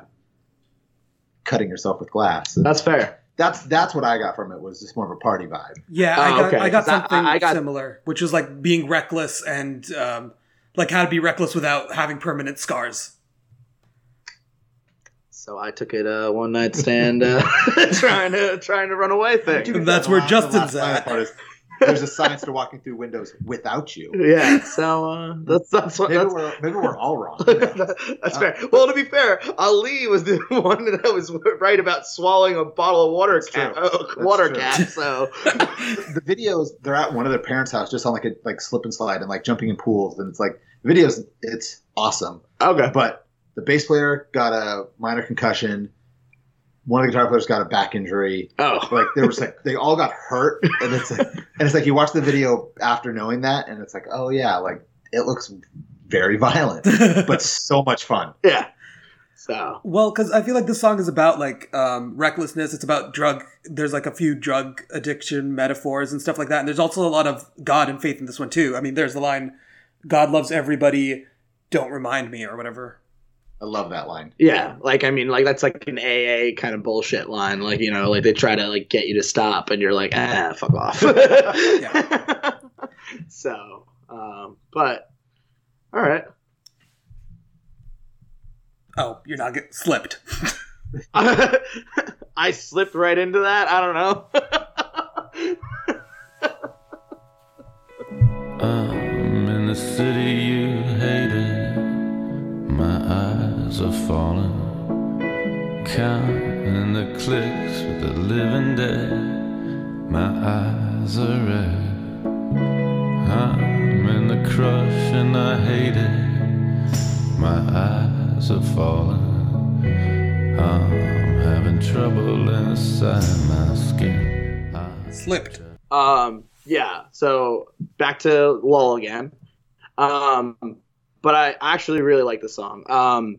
C: cutting yourself with glass.
A: That's fair.
C: That's that's what I got from it was just more of a party vibe.
B: Yeah,
A: Oh,
B: I got
A: okay.
B: I got
A: 'Cause I-
B: something
A: I got-
B: similar, which was like being reckless and um, like how to be reckless without having permanent scars.
A: So I took it a one night stand, uh, trying to trying to run away thing.
C: To
B: That's where Justin's at.
C: There's a science to walking through windows without you.
A: Yeah, so uh, that's that's what
C: Maybe
A: that's,
C: we're maybe we're all wrong.
A: That's fair. Well, to be fair, Ali was the one that was right about swallowing a bottle of water cap,
C: true.
A: uh, water
C: true.
A: cap. So
C: the videos they're at one of their parents' house just on like a like slip and slide and like jumping in pools and it's like videos it's awesome.
A: okay,
C: But the bass player got a minor concussion. One of the guitar players got a back injury.
A: oh,
C: Like there was like they all got hurt and it's like, and it's like you watch the video after knowing that and it's like oh yeah like it looks very violent but so much fun.
A: yeah. So
B: Well, because I feel like this song is about like um, recklessness. It's about drug. There's like a few drug addiction metaphors and stuff like that. And there's also a lot of God and faith in this one too. I mean, there's the line, "God loves everybody, don't remind me" or whatever.
C: I love that line.
A: yeah, like I mean, like that's like an AA kind of bullshit line. Like you know, like they try to like get you to stop, and you're like, ah, fuck off. So, um, but all right.
B: Oh, you're not get slipped.
A: I slipped right into that. I don't know.
D: I'm in the city you hated. My eyes are falling. Counting the clicks with the living dead. My eyes are red. I'm in the crush and I hate it. My eyes are falling. I'm having trouble inside my skin. I-
B: Slipped.
A: Um, yeah. So back to Lull again. Um, but I actually really like the song. Um,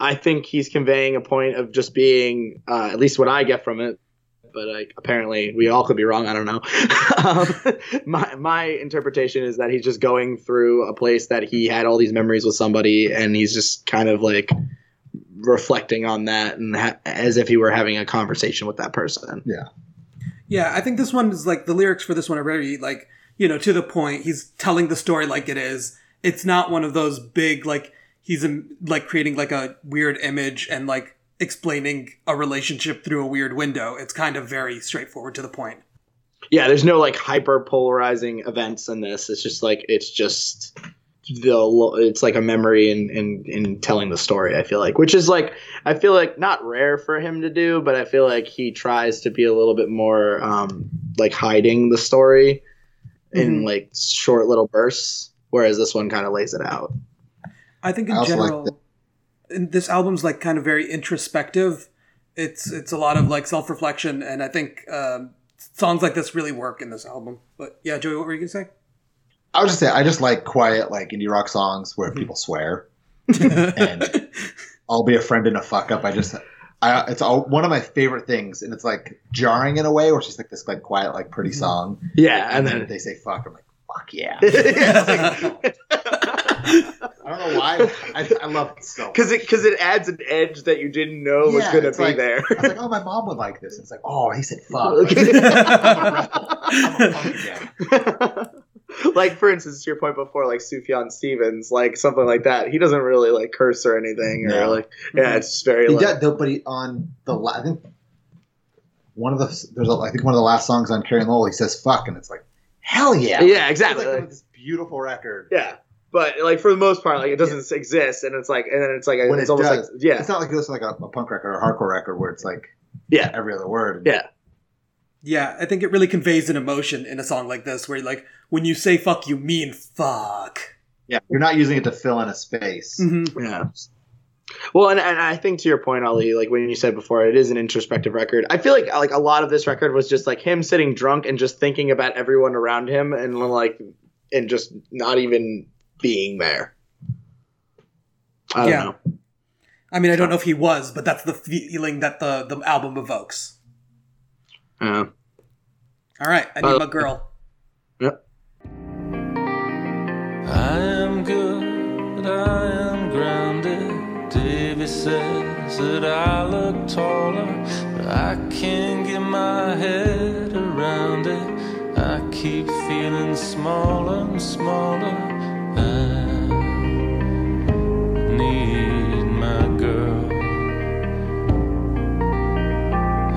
A: I think he's conveying a point of just being, uh, at least what I get from it. But like, apparently, we all could be wrong. I don't know. um, my my interpretation is that he's just going through a place that he had all these memories with somebody, and he's just kind of like reflecting on that, and ha- as if he were having a conversation with that person.
B: Yeah, yeah. I think this one is like the lyrics for this one are very like you know to the point. He's telling the story like it is. It's not one of those big like he's like creating like a weird image and like explaining a relationship through a weird window. It's kind of very straightforward to the point.
A: yeah there's no like hyper polarizing events in this it's just like it's just the it's like a memory in, in in telling the story i feel like which is like i feel like not rare for him to do but i feel like he tries to be a little bit more um like hiding the story in
B: Mhm.
A: like short little bursts whereas this one kind of lays it out
B: I think in
C: I also like
B: general, this album's like kind of very introspective. It's it's a lot of like self reflection, and I think um, songs like this really work in this album. But yeah, Joey, what were you gonna say?
C: I would just say I just like quiet like indie rock songs where people swear. And- I'll be a friend in a fuck up. I just, I, it's all, one of my favorite things, and it's like jarring in a way, where it's just like this like quiet, like pretty song,
A: yeah
C: and
A: and
C: then
A: then
C: they say fuck, I'm like fuck yeah.
A: because
C: I don't know why. I, I love it so.
A: it because it adds an edge that you didn't know was
C: Yeah,
A: going to
C: it's
A: be
C: like-
A: there
C: I was like, oh, my mom would like this. It's like, oh, he said fuck. Like, I'm a rebel. I'm a punk again.
A: like for instance, to your point before, like Sufjan Stevens, like something like that. He doesn't really like curse or anything, or
C: No.
A: like yeah, mm-hmm. it's just very
C: He
A: like,
C: did, though, but he, on the la- I think one of the there's a, I think one of the last songs on Carrie Lowell, he says fuck, and it's like hell yeah,
A: yeah,
C: It's
A: exactly.
C: like
A: like-
C: this beautiful record.
A: yeah, but like for the most part, like it doesn't exist, and it's like, and then it's like
C: When
A: it's
C: it
A: almost
C: does,
A: like yeah,
C: It's not like you listen to like a, a punk record or a hardcore record where it's like
A: yeah,
C: every other word.
A: yeah,
B: Yeah, I think it really conveys an emotion in a song like this, where like when you say "fuck," you mean "fuck."
C: Yeah. You're not using it to fill in a space.
B: Mm-hmm.
A: yeah. Well, and, and I think to your point, Ali, like when you said before, it is an introspective record. I feel like like a lot of this record was just like him sitting drunk and just thinking about everyone around him, and like and just not even being there. I don't
B: Yeah.
A: know.
B: I mean, I don't know if he was, but that's the feeling that the the album evokes.
A: Yeah.
B: All right, I need
A: Uh,
B: my girl.
A: Yep.
D: I am good, I am grounded. Davy says that I look taller, but I can't get my head around it. I keep feeling smaller and smaller. I need my girl.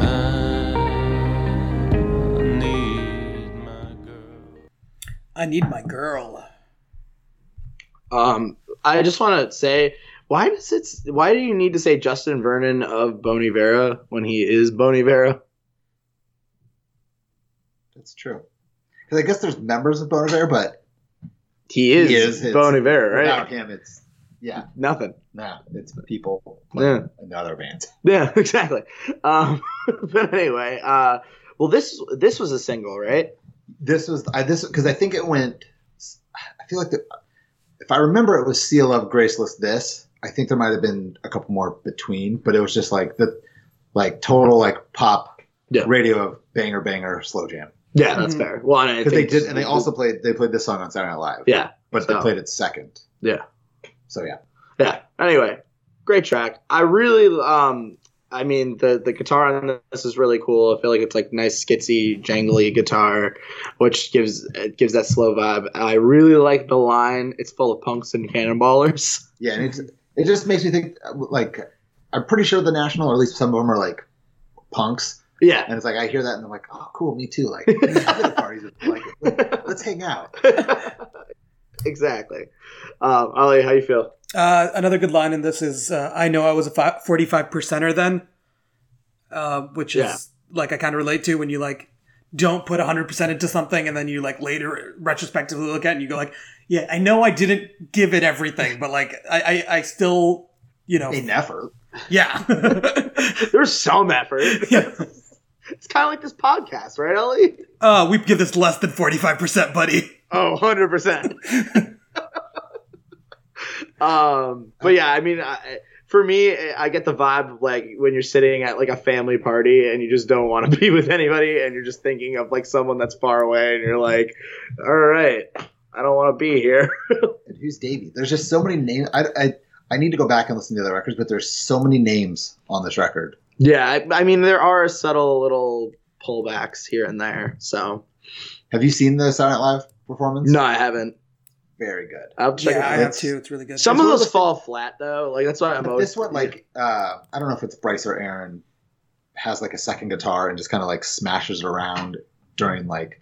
D: I need my girl.
B: I need my girl.
A: Um, I just want to say, why does it? Why do you need to say Justin Vernon of Bon Iver when he is Bon Iver?
C: That's true. Because I guess there's members of Bon Iver, but
A: He is,
C: He is,
A: Bon Iver, right?
C: without him, it's yeah,
A: Nothing.
C: nah, it's people
A: Yeah.
C: another band.
A: Yeah, exactly. Um, but anyway, uh, well, this this was a single, right?
C: This was I this because I think it went. I feel like the, if I remember, it was Seal of Graceless. This I think there might have been a couple more between, but it was just like the like total like pop
A: Yeah.
C: radio of banger banger slow jam
A: Yeah, that's
B: Mhm.
A: fair. Well, and I
C: because they did and they also played they played this song on Saturday Night Live.
A: yeah,
C: but
A: so-
C: they played it second.
A: yeah.
C: So yeah,
A: Yeah. Anyway, great track. I really, um, I mean, the the guitar on this is really cool. I feel like it's like nice, skitsy, jangly guitar, which gives it gives that slow vibe. I really like the line. It's full of punks and cannonballers.
C: yeah, and it's it just makes me think like I'm pretty sure the National or at least some of them are like punks,
A: Yeah.
C: and it's like I hear that and I'm like, oh, cool, me too. Like, I've been to parties, with- like let's hang out.
A: exactly. Um, Ali, how you feel?
B: Uh, another good line in this is, uh, "I know I was a fi- forty-five percenter then," uh, which is
A: Yeah.
B: like I kind of relate to when you like don't put hundred percent into something, and then you like later retrospectively look at it and you go like, "Yeah, I know I didn't give it everything, but like I, I, I still, you know,
C: Made an effort.
B: yeah,
A: There's some effort.
B: yeah."
A: It's kind of like this podcast, right, Ellie?
B: Uh, we give this less than forty-five percent, buddy.
A: Oh, 100%. um, but yeah, I mean, I, for me, I get the vibe of like when you're sitting at like a family party and you just don't want to be with anybody and you're just thinking of like someone that's far away and you're like, all right, I don't want to be here.
C: And who's Davey? There's just so many names. I, I I need to go back and listen to the other records, but there's so many names on this record.
A: Yeah, I, I mean, there are subtle little pullbacks here and there. So,
C: Have you seen the Silent Live performance?
A: no, I haven't.
C: Very good.
A: I'll check
B: Yeah,
A: it
B: I have
C: It's-
B: too. It's really good.
A: Some
C: It's
A: of those
C: the
A: fall flat though. Like that's why I'm
C: But
A: always
C: this one, like, uh, I don't know if it's Bryce or Aaron, has like a second guitar and just kind of like smashes it around during like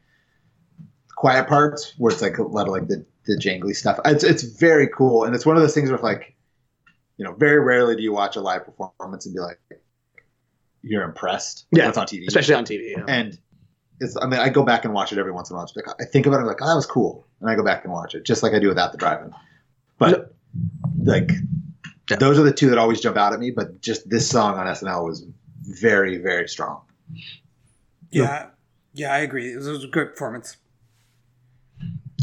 C: quiet parts where it's like a lot of like the, the jangly stuff. It's it's very cool, and it's one of those things where like, you know, very rarely do you watch a live performance and be like, you're impressed.
A: Yeah.
C: it's on TV,
A: especially on TV. you know.
C: and it's. I mean, I go back and watch it every once in a while. Just like, I think about it I'm like, oh, that was cool, and I go back and watch it, just like I do without the driving. But like,
A: Yeah.
C: those are the two that always jump out at me. But just this song on SNL was very, very strong.
B: yeah, yeah, I agree. It was, it was a great performance.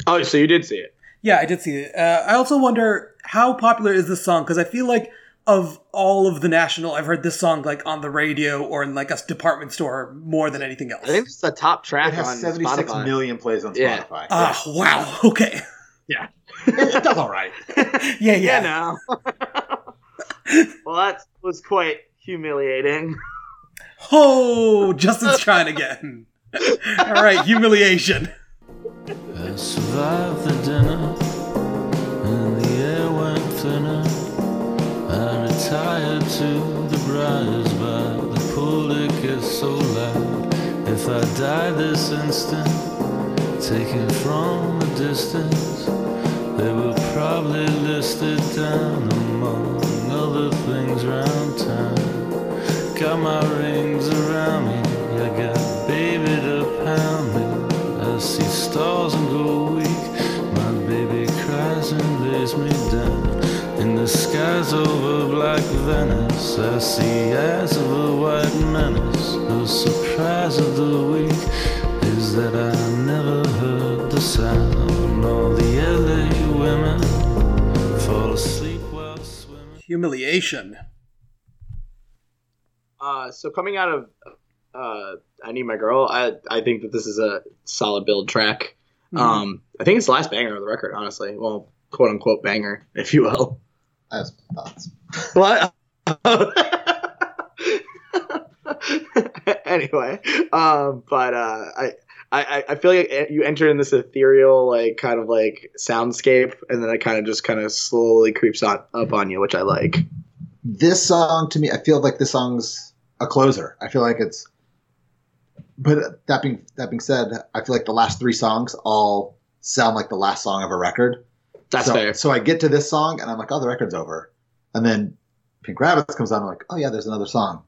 A: Oh, so you did see it?
B: Yeah, I did see it. Uh, I also wonder how popular is this song because I feel like of all of the national, I've heard this song like on the radio or in like a department store more than anything else.
A: I think it's the top track
C: It has
A: on
C: 76
A: Spotify.
C: million plays on
A: Yeah.
C: Spotify.
B: Ah, wow. Okay.
C: Yeah, it does all right.
B: Yeah, yeah.
A: yeah, no. well, that was quite humiliating.
B: Oh, Justin's trying again. all right, humiliation.
D: I survived the dinner, and the air went thinner. I to the briars by the pool. It gets so loud. If I die this instant, taken from a distance, They were probably listed down among other things round town. Got my rings around me, I got baby to pound me. I see stars and go weak. My baby cries and lays me down. In the skies over black Venice, I see eyes of a white menace. The surprise of the week is that I never heard the sound. All the LA women fall asleep while swimming.
B: Humiliation.
A: Uh, so coming out of uh, I Need My Girl, I I think that this is a solid build track.
B: Mhm.
A: Um, I think it's the last banger of the record, honestly. Well, quote unquote banger, if you will.
C: I have some thoughts.
A: What? anyway, um, but uh, I. I, I feel like you enter in this ethereal like kind of like soundscape and then it kind of just kind of slowly creeps on up on you which i like
C: This song to me, I feel like this song's a closer. I feel like it's. But that being that being said, I feel like the last three songs all sound like the last song of a record.
A: That's
C: so,
A: fair
C: So I get to this song and I'm like, oh, the record's over. And then Pink Rabbits comes on. I'm like, oh yeah, there's another song.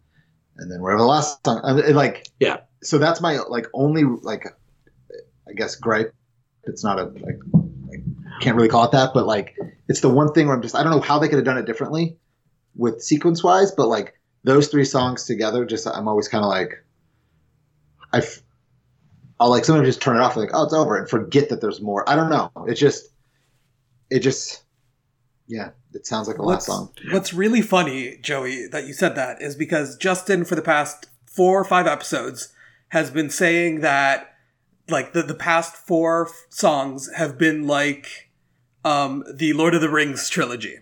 C: And then wherever the last song, I mean, like,
A: Yeah.
C: So that's my like only like, I guess gripe. It's not a like, like can't really call it that, but like it's the one thing where I'm just I don't know how they could have done it differently with sequence wise, but like those three songs together, just I'm always kind of like, I, I'll like sometimes just turn it off and like, oh, it's over, and forget that there's more. I don't know. It just, it just, yeah, it sounds like a last
B: What's,
C: song.
B: what's really funny, Joey, that you said that is because Justin, for the past four or five episodes, has been saying that like the, the past four f- songs have been like um, the Lord of the Rings trilogy,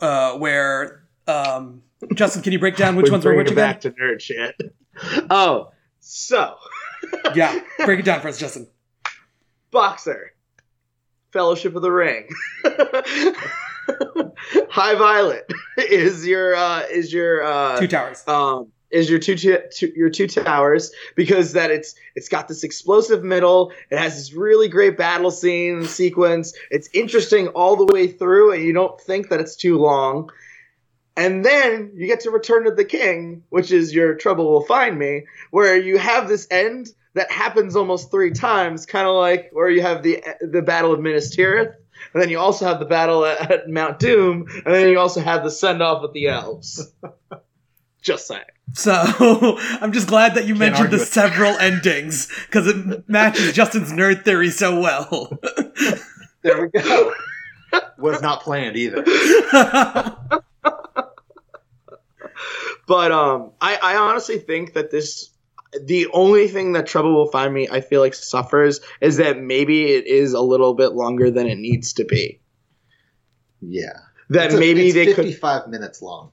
B: uh, where um, Justin, can you break down which ones were which
A: it
B: again?
A: back to nerd shit oh so
B: Yeah, break it down for us, Justin.
A: boxer fellowship of the ring. High violet is your uh is your uh
B: Two towers.
A: um is your two, two, two your two towers because that it's it's got this explosive middle. It has this really great battle scene sequence. It's interesting all the way through and you don't think that it's too long. And then you get to return to the king which is your trouble will find me where you have this end that happens almost three times kind of like where you have the the battle of Minas Tirith and then you also have the battle at, at Mount Doom and then you also have the send off with the elves just saying
B: So I'm just glad that you mentioned the
C: with
B: several endings because it matches Justin's nerd theory so well.
C: There we go. Was not planned either.
A: But um, I, I honestly think that this, the only thing that Trouble Will Find Me, I feel like suffers is that maybe it is a little bit longer than it needs to be.
C: Yeah.
A: That
C: a-
A: maybe they could
C: 55 minutes long.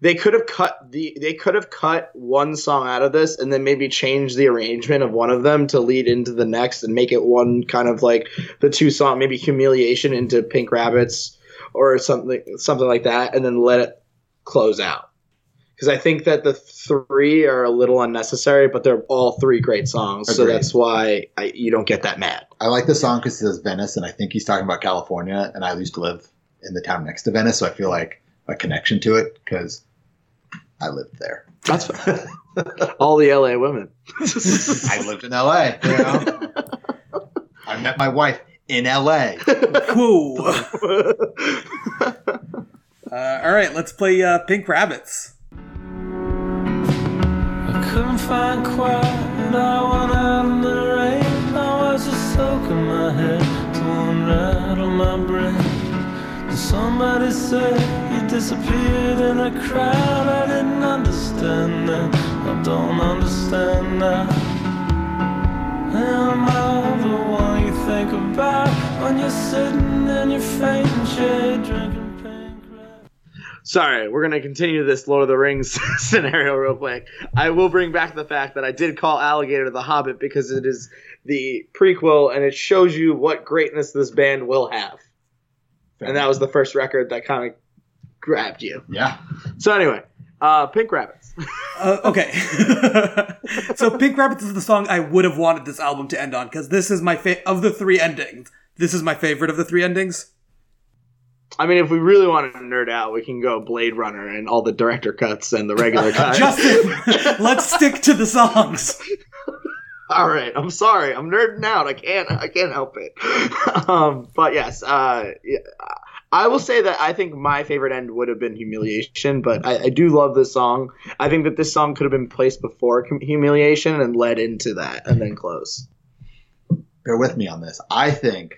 A: they could have cut the they could have cut one song out of this and then maybe change the arrangement of one of them to lead into the next and make it one kind of like the two song maybe humiliation into Pink Rabbits or something something like that and then let it close out. Because I think that the three are a little unnecessary, but they're all three great songs, so that's why I, you don't get that mad.
C: I like the song because he says Venice, and I think he's talking about California, and I used to live in the town next to Venice, so I feel like a connection to it because I lived there.
A: That's all the LA women.
C: I lived in LA. You know? I met my wife in LA.
B: Whoa. Uh, all right, let's play uh, Pink Rabbits.
D: Couldn't find quiet. I went out in the rain. I was just soaking my head to unrattle my brain. Somebody said you disappeared in a crowd. I didn't understand then. I don't understand now. Am I the one you think about when you're sitting in your fainting chair drinking?
A: Sorry, we're gonna continue this Lord of the Rings scenario real quick. I will bring back the fact that I did call Alligator the Hobbit because it is the prequel and it shows you what greatness this band will have. And that was the first record that kind of grabbed you.
C: yeah.
A: So anyway, uh, Pink Rabbits.
B: Uh, okay. so Pink Rabbits is the song I would have wanted this album to end on because this is my fa- of the three endings. this is my favorite of the three endings.
A: I mean, if we really want to nerd out, we can go Blade Runner and all the director cuts and the regular cuts.
B: Justin, let's stick to the songs.
A: All right, I'm sorry, I'm nerding out. I can't, I can't help it. um, but yes, uh, yeah, I will say that I think my favorite end would have been Humiliation, but I, I do love this song. I think that this song could have been placed before Humiliation and led into that, and then close.
C: bear with me on this. I think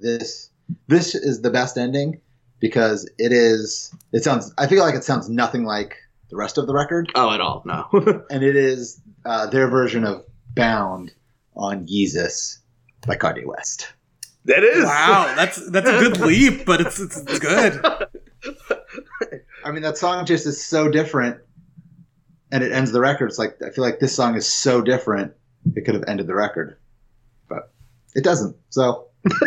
C: this this is the best ending because it is. It sounds. I feel like it sounds nothing like the rest of the record,
A: Oh, at all? No.
C: and it is uh, their version of "Bound" on Yeezus by Kanye West.
A: that is
B: Wow, that's that's a good leap, but it's it's, it's good.
C: I mean, that song just is so different, and it ends the record. It's like I feel like this song is so different. It could have ended the record, but it doesn't. So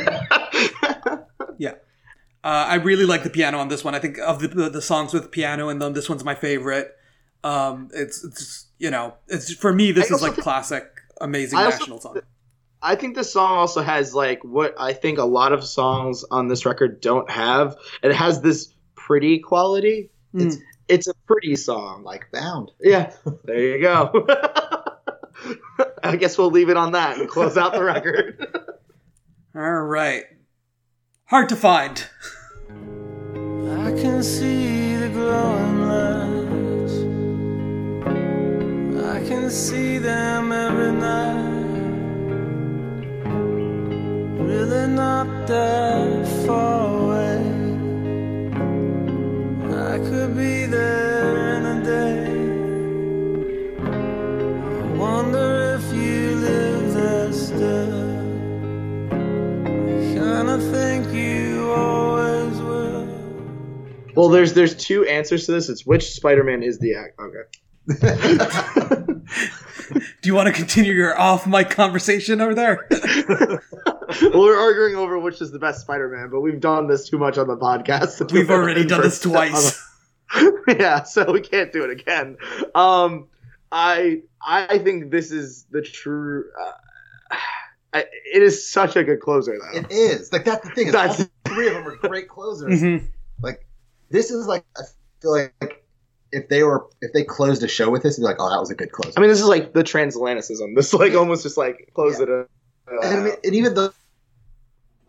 B: Uh, I really like the piano on this one. I think of the the, the songs with piano in them, this one's my favorite. Um, it's it's you know, it's for me this
A: I
B: is like
A: think-
B: classic, amazing national song.
A: I think this song also has like what I think a lot of songs on this record don't have. It has this pretty quality.
B: Mm.
A: It's a pretty song.
C: like "Bound."
A: Yeah, there you go. I guess we'll leave it on that and close out the record.
B: All right, hard to find.
D: I can see the glowing lights. I can see them every night. Really not that far away. I could be there
A: well, there's there's two answers to this. It's which Spider-Man is the act. Okay.
B: Do you want to continue your off mic conversation over there?
A: well, we're arguing over which is the best Spider-Man, but we've done this too much on the podcast. to do
B: We've already done this
A: person.
B: twice.
A: yeah, so we can't do it again. Um, I I think this is the true. Uh, I, it is such a good closer, though.
C: It is like that's the thing. Is all
A: That's-
C: three of them are great closers.
B: Mhm.
C: Like this is like I feel like if they were if they closed a show with this, it'd be like, oh, that was a good close.
A: I mean, this is like the transatlanticism. This like almost just like close it. Uh,
C: and, I mean, and even the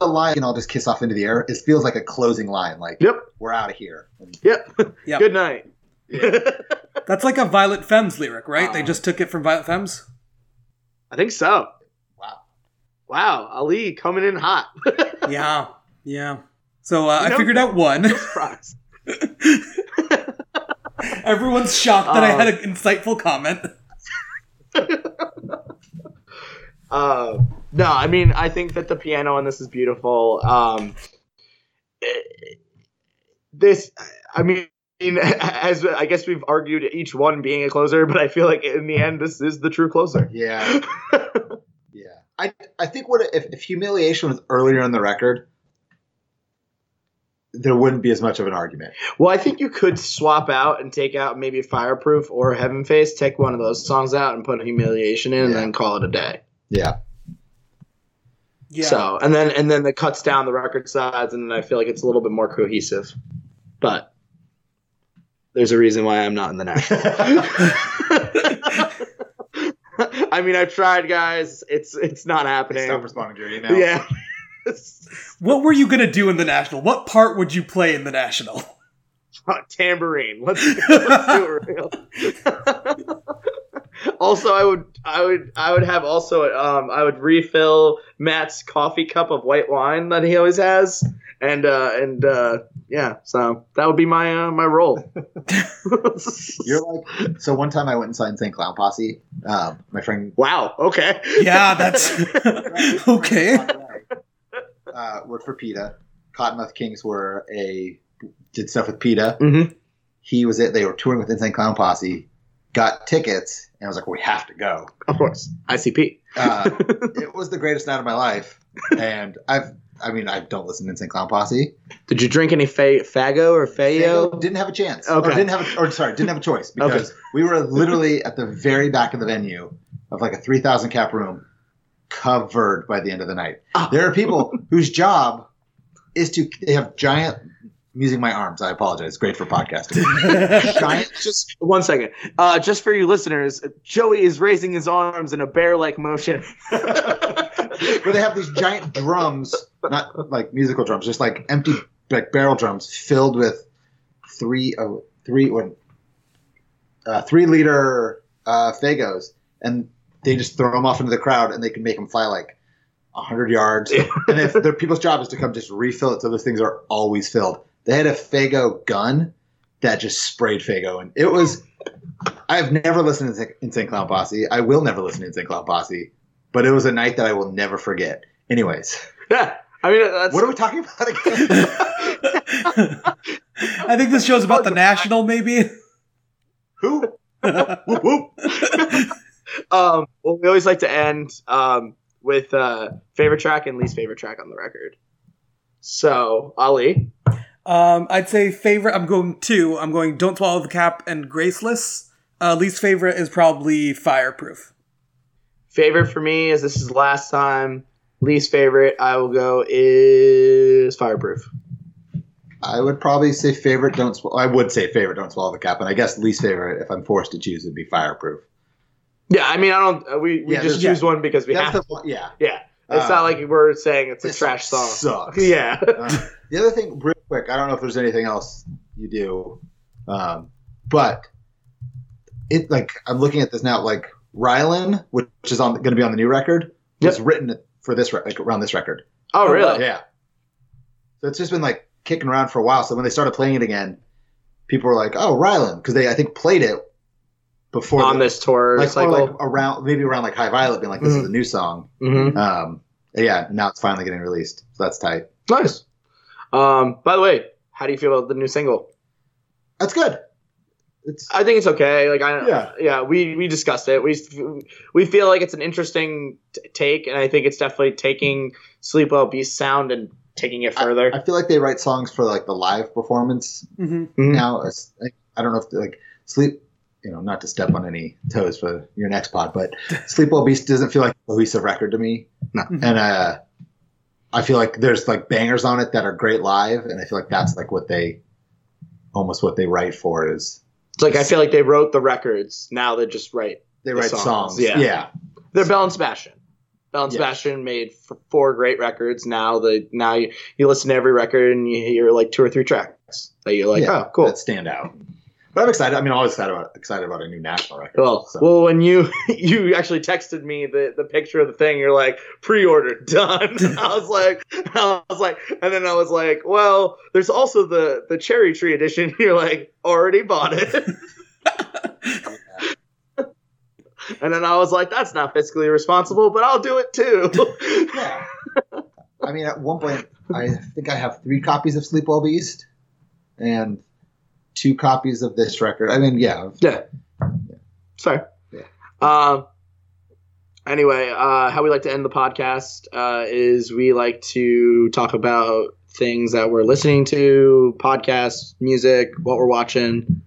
C: the line, and I'll just kiss off into the air. It feels like a closing line. Like
A: Yep.
C: we're out of here. And
A: Yep.
B: Yep.
A: Good night.
B: That's like a Violent Femmes lyric, right? They just took it from Violent Femmes.
A: I think so.
C: Wow.
A: Wow, Ali coming in hot.
B: Yeah, yeah. So uh, I
A: know-
B: figured out one.
A: Surprise.
B: Everyone's shocked that I
A: Um,
B: had an insightful comment.
A: Uh, no, I mean, I think that the piano on this is beautiful. Um, eh, this, I mean, as I guess we've argued each one being a closer, but I feel like in the end, this is the true closer.
C: Yeah. Yeah. I I think what if, if humiliation was earlier in the record, there wouldn't be as much of an argument.
A: well, I think you could swap out and take out maybe Fireproof or Heaven Face, take one of those songs out and put Humiliation in, and then call it a day.
C: Yeah.
B: Yeah.
A: So, and then and then it cuts down the record size, and then I feel like it's a little bit more cohesive. But there's a reason why I'm not in the national. I mean, I've tried, guys. It's it's not happening.
C: Stop responding to your email.
A: Yeah.
B: what were you gonna do in the national? What part would you play in the national?
A: Tambourine. Let's, let's do it real. Also, I would, I would, I would have also, um, I would refill Matt's coffee cup of white wine that he always has, and uh, and uh, yeah, so that would be my uh, my role.
C: You're like so. One time I went and saw Insane Clown Posse. Um, my friend
A: wow. Okay.
B: yeah, that's okay.
C: uh, worked for PETA. Cottonmouth Kings were a did stuff with PETA.
A: Mm-hmm.
C: He was it. They were touring with Insane Clown Posse. Got tickets, and I was like, "We have to go."
A: Of course. ICP.
C: Uh, it was the greatest night of my life, and I've. I mean, I don't listen to Insane Clown Posse.
A: Did you drink any fa- Faygo or Fayo?
C: Didn't have a chance.
A: Okay.
C: Or didn't have. A, or sorry, didn't have a choice because we were literally at the very back of the venue of like a three thousand cap room, covered by the end of the night.
A: Ah.
C: There are people whose job is to they have giant. I'm using my arms. I apologize. Great for podcasting. giant.
A: Just one second. Uh, just for you listeners, Joey is raising his arms in a bear-like motion.
C: where they have these giant drums, not like musical drums, just like empty like barrel drums filled with three uh, three what uh, three liter uh, Faygos, and they just throw them off into the crowd, and they can make them fly like hundred yards. and if their people's job is to come just refill it, so those things are always filled. They had a Faygo gun that just sprayed Faygo, and it was. I've never listened to Insane Clown Posse. I will never listen to Insane Clown Posse, but it was a night that I will never forget. Anyways,
A: yeah, I mean that's
C: what are we talking about again?
B: I think this show's about the national, maybe.
C: Who?
A: whoop, whoop. um, well, we always like to end um, with uh, favorite track and least favorite track on the record. So, Ali,
B: Um, I'd say favorite. I'm going two. I'm going "Don't Swallow the Cap" and "Graceless." Uh, least favorite is probably "Fireproof."
A: favorite for me is this is the last time. Least favorite, I will go is Fireproof.
C: I would probably say favorite. Don't. Sw- I would say favorite. Don't swallow the cap, and I guess least favorite, if I'm forced to choose, would be fireproof.
A: Yeah, I mean, I don't. uh, We, we
C: Yeah,
A: just
C: there's-
A: choose one because we
C: That's
A: have.
C: the one- yeah.
A: yeah, it's
C: Uh,
A: not like we're saying it's a trash
C: song
A: song.
C: sucks.
A: Yeah.
C: Uh, the other thing, real quick, I don't know if there's anything else you do, um, but it like I'm looking at this now. Like Rylan, which is on going to be on the new record, was written for this re- like around this record.
A: oh, really?
C: Yeah. So it's just been like kicking around for a while. So when they started playing it again, people were like, "Oh, Rylan," because they I think played it before
A: On
C: the-
A: this tour
C: like,
A: cycle.
C: like around maybe around like High Violet, being like, "This is
A: Mhm.
C: a new song."
A: Mhm.
C: Um, yeah, now it's finally getting released, so that's tight.
A: Nice. Um, by the way, how do you feel about the new single?
C: That's good. It's
A: I think it's okay. Like I
C: Yeah.
A: yeah, we we discussed it. We we feel like it's an interesting t- take, and I think it's definitely taking Sleep Well Beast sound and taking it further.
C: I feel like they write songs for like the live performance
B: hmm
A: Mhm.
C: now. Like, I don't know if like sleep. You know, not to step on any toes for your next pod, but Sleep Well Beast doesn't feel like a cohesive record to me.
A: No.
C: And uh, I feel like there's like bangers on it that are great live, and I feel like that's like what they almost what they write for is
A: It's like I feel like they wrote the records. Now they just write.
C: they
A: The
C: write
A: songs,
C: songs.
A: yeah.
C: yeah.
A: They're Belle and Sebastian. Belle and
C: Yeah.
A: Sebastian made f- four great records. Now the now you, you listen to every record and you hear like two or three tracks that you're like,
C: Yeah,
A: oh, cool.
C: that stand out. But I'm excited. I mean, I'm always excited about excited about a new national record.
A: Well,
C: so.
A: well, when you you actually texted me the, the picture of the thing, you're like pre-order done. I was like, I was like, and then I was like, well, there's also the the cherry tree edition. You're like, already bought it. and then I was like, that's not fiscally responsible, but I'll do it too.
C: yeah. I mean, at one point, I think I have three copies of Sleep Well Beast and two copies of this record. I mean, yeah,
A: yeah. Sorry.
C: Yeah.
A: Um. Anyway, uh, how we like to end the podcast uh, is we like to talk about things that we're listening to, podcasts, music, what we're watching.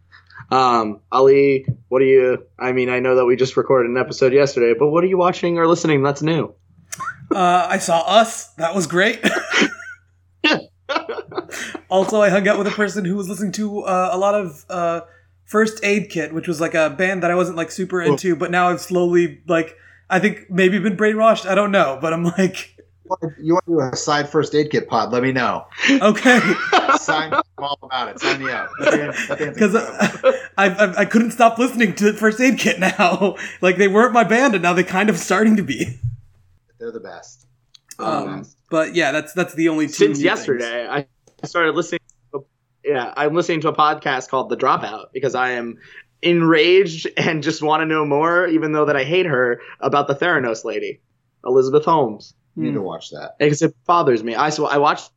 A: Um, Ali, what are you? I mean, I know that we just recorded an episode yesterday, but what are you watching or listening that's new?
B: Uh, I saw Us. That was great. also, I hung out with a person who was listening to uh, a lot of uh, First Aid Kit, which was like a band that I wasn't like super into, but now I've slowly like I think maybe been brainwashed. I don't know, but I'm like,
C: you want to do a side first aid kit pod? Let me know.
B: okay,
C: Sign I'm all about it. Sign me up. That band- that band's
B: because. I, I I couldn't stop listening to First Aid Kit now. like they weren't my band, and now they're kind of starting to be.
C: they're the best.
B: Um, but yeah, that's that's the only two
A: Since
B: new things.
A: Yesterday, I started listening. To, yeah, I'm listening to a podcast called The Dropout because I am enraged and just want to know more, even though that I hate her about the Theranos lady, Elizabeth Holmes.
C: You need to watch that.
A: because it bothers me. I so I watched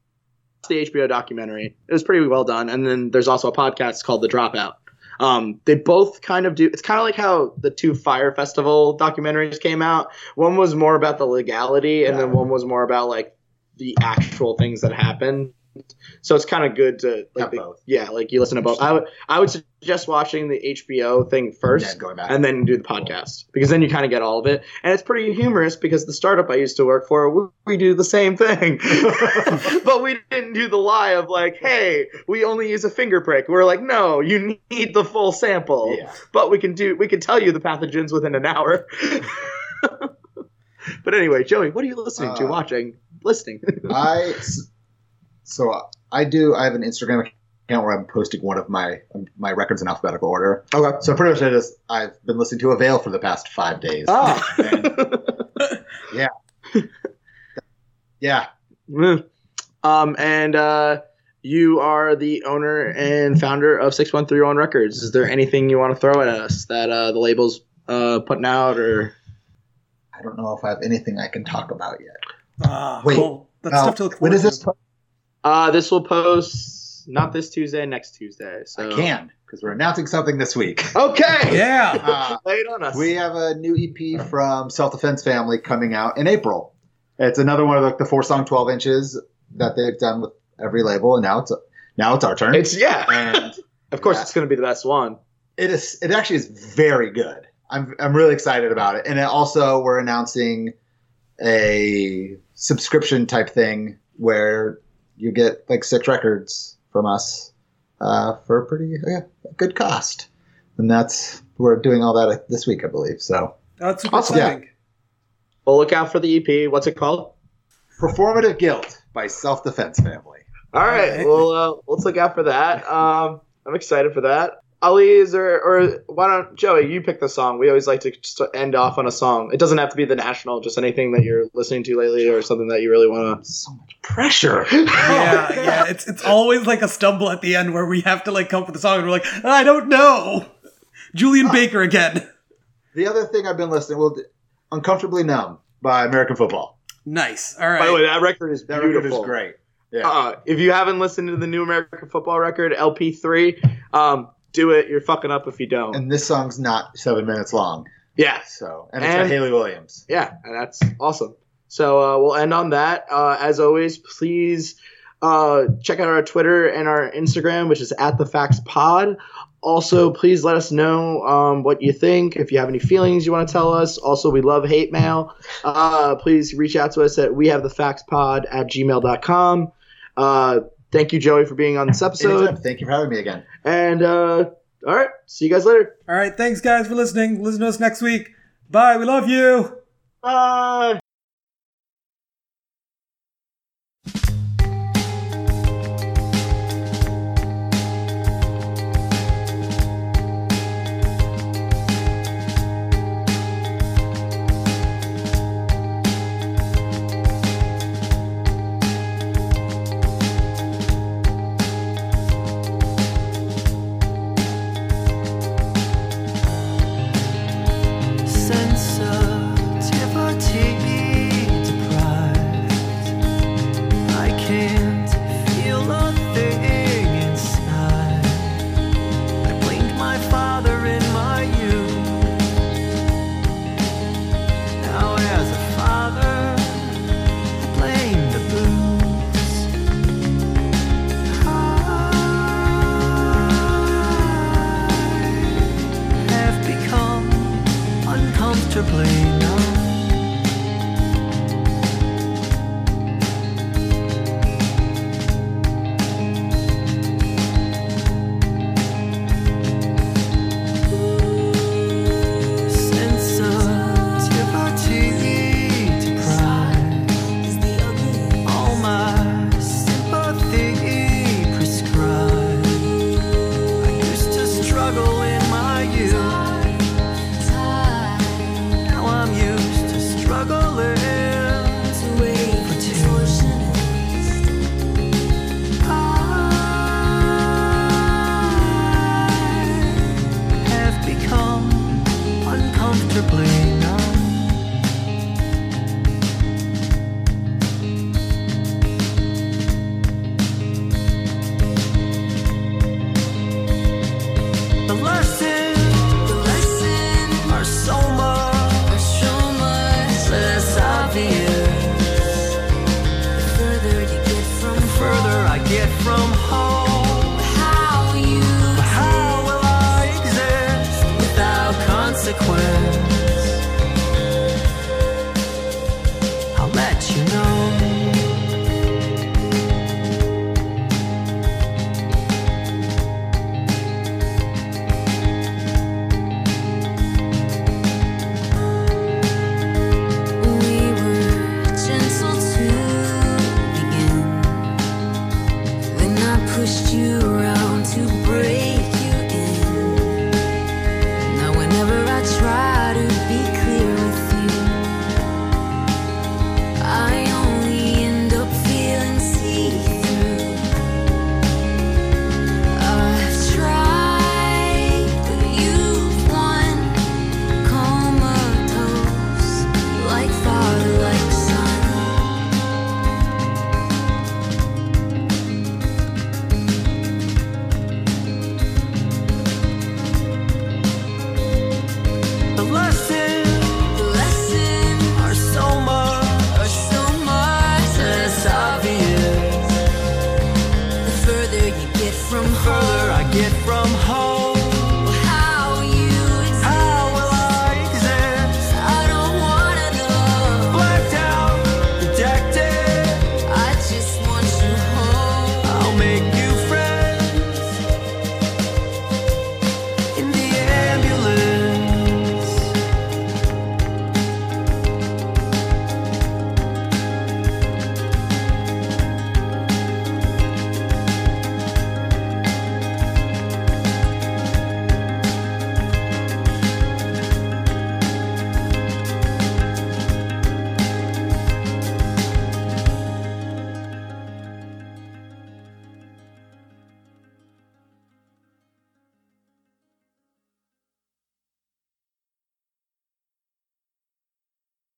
A: the HBO documentary. It was pretty well done, and then there's also a podcast called The Dropout. Um, they both kind of do. It's kind of like how the two Fyre Festival documentaries came out. One was more about the legality, and then one was more about like the actual things that happened. So it's kind of good to like the-
C: both.
A: yeah, like you listen to both. I would I would suggest watching the HBO thing first.
C: Yeah,
A: and then do the podcast because then you kind of get all of it and it's pretty humorous because the startup i used to work for we, we do the same thing but we didn't do the lie of like hey we only use a finger prick we're like no you need the full sample
C: Yeah.
A: but we can do we can tell you the pathogens within an hour but anyway joey what are you listening to
C: Uh,
A: watching listening
C: I so I do. I have an Instagram account where I'm posting one of my my records in alphabetical order.
A: okay
C: So pretty much I just I've been listening to Avail for the past five days.
A: ah
C: Yeah,
A: Mm. Um, and uh, you are the owner and founder of 6131 Records. Is there anything you want to throw at us that uh, the label's uh, putting out or?
C: I don't know if I have anything I can talk about yet.
B: Ah,
C: Wait,
B: cool. That's
C: Uh,
B: stuff to look
C: when
B: forward
C: is this?
B: To.
A: Uh, this will post not this Tuesday, next Tuesday. So
C: I can because we're announcing something this week.
A: Okay.
B: Yeah.
C: Uh,
A: Lay it on us.
C: we have a new EP from Self Defense Family coming out in April. It's another one of the, the four song twelve inches that they've done with every label, and now it's now it's our turn.
A: it's yeah.
C: and
A: Of course,
C: Yeah.
A: it's going to be the best one.
C: it is it actually is very good. I'm I'm really excited about it. And it also we're announcing a subscription type thing where you get like six records from us uh, for a pretty yeah, good cost. And that's we're doing all that this week, I believe. So
B: That's super
A: Awesome.
B: exciting.
A: Well, look out for the EP. What's it called?
C: performative guilt by Self Defense Family.
A: All right.
B: Alright.
A: Well, uh, let's look out for that. Um, I'm excited for that. Ali, is there, or why don't Joey? You pick the song. We always like to just end off on a song. It doesn't have to be the national, just anything that you're listening to lately, or something that you really want to.
C: So much pressure.
B: Yeah, yeah. It's it's always like a stumble at the end where we have to like come up with a song and we're like, I don't know. Julien Baker again.
C: The other thing I've been listening, well, Uncomfortably Numb by American Football.
B: Nice. All right.
A: By the way, that record is
C: That
A: beautiful.
C: record is great. Yeah.
A: Uh, if you haven't listened to the new American football record LP3, um, do it. You're fucking up if you don't.
C: and this song's not seven minutes long.
A: yeah,
C: So, and it's
A: And-
C: by Hayley Williams.
A: yeah, and that's awesome. So uh, we'll end on that. Uh, as always, please uh, check out our Twitter and our Instagram, which is at the Facts Pod. Also, please let us know um, what you think. If you have any feelings you want to tell us. Also, we love hate mail. Uh, please reach out to us at we have the facts pod at gmail.com. Thank you, Joey, for being on this episode.
C: Anytime. Thank you for having me again.
A: And uh, all right, see you guys later.
B: All right. Thanks, guys, for listening. Listen to us next week. Bye. We love you.
A: Bye. 会。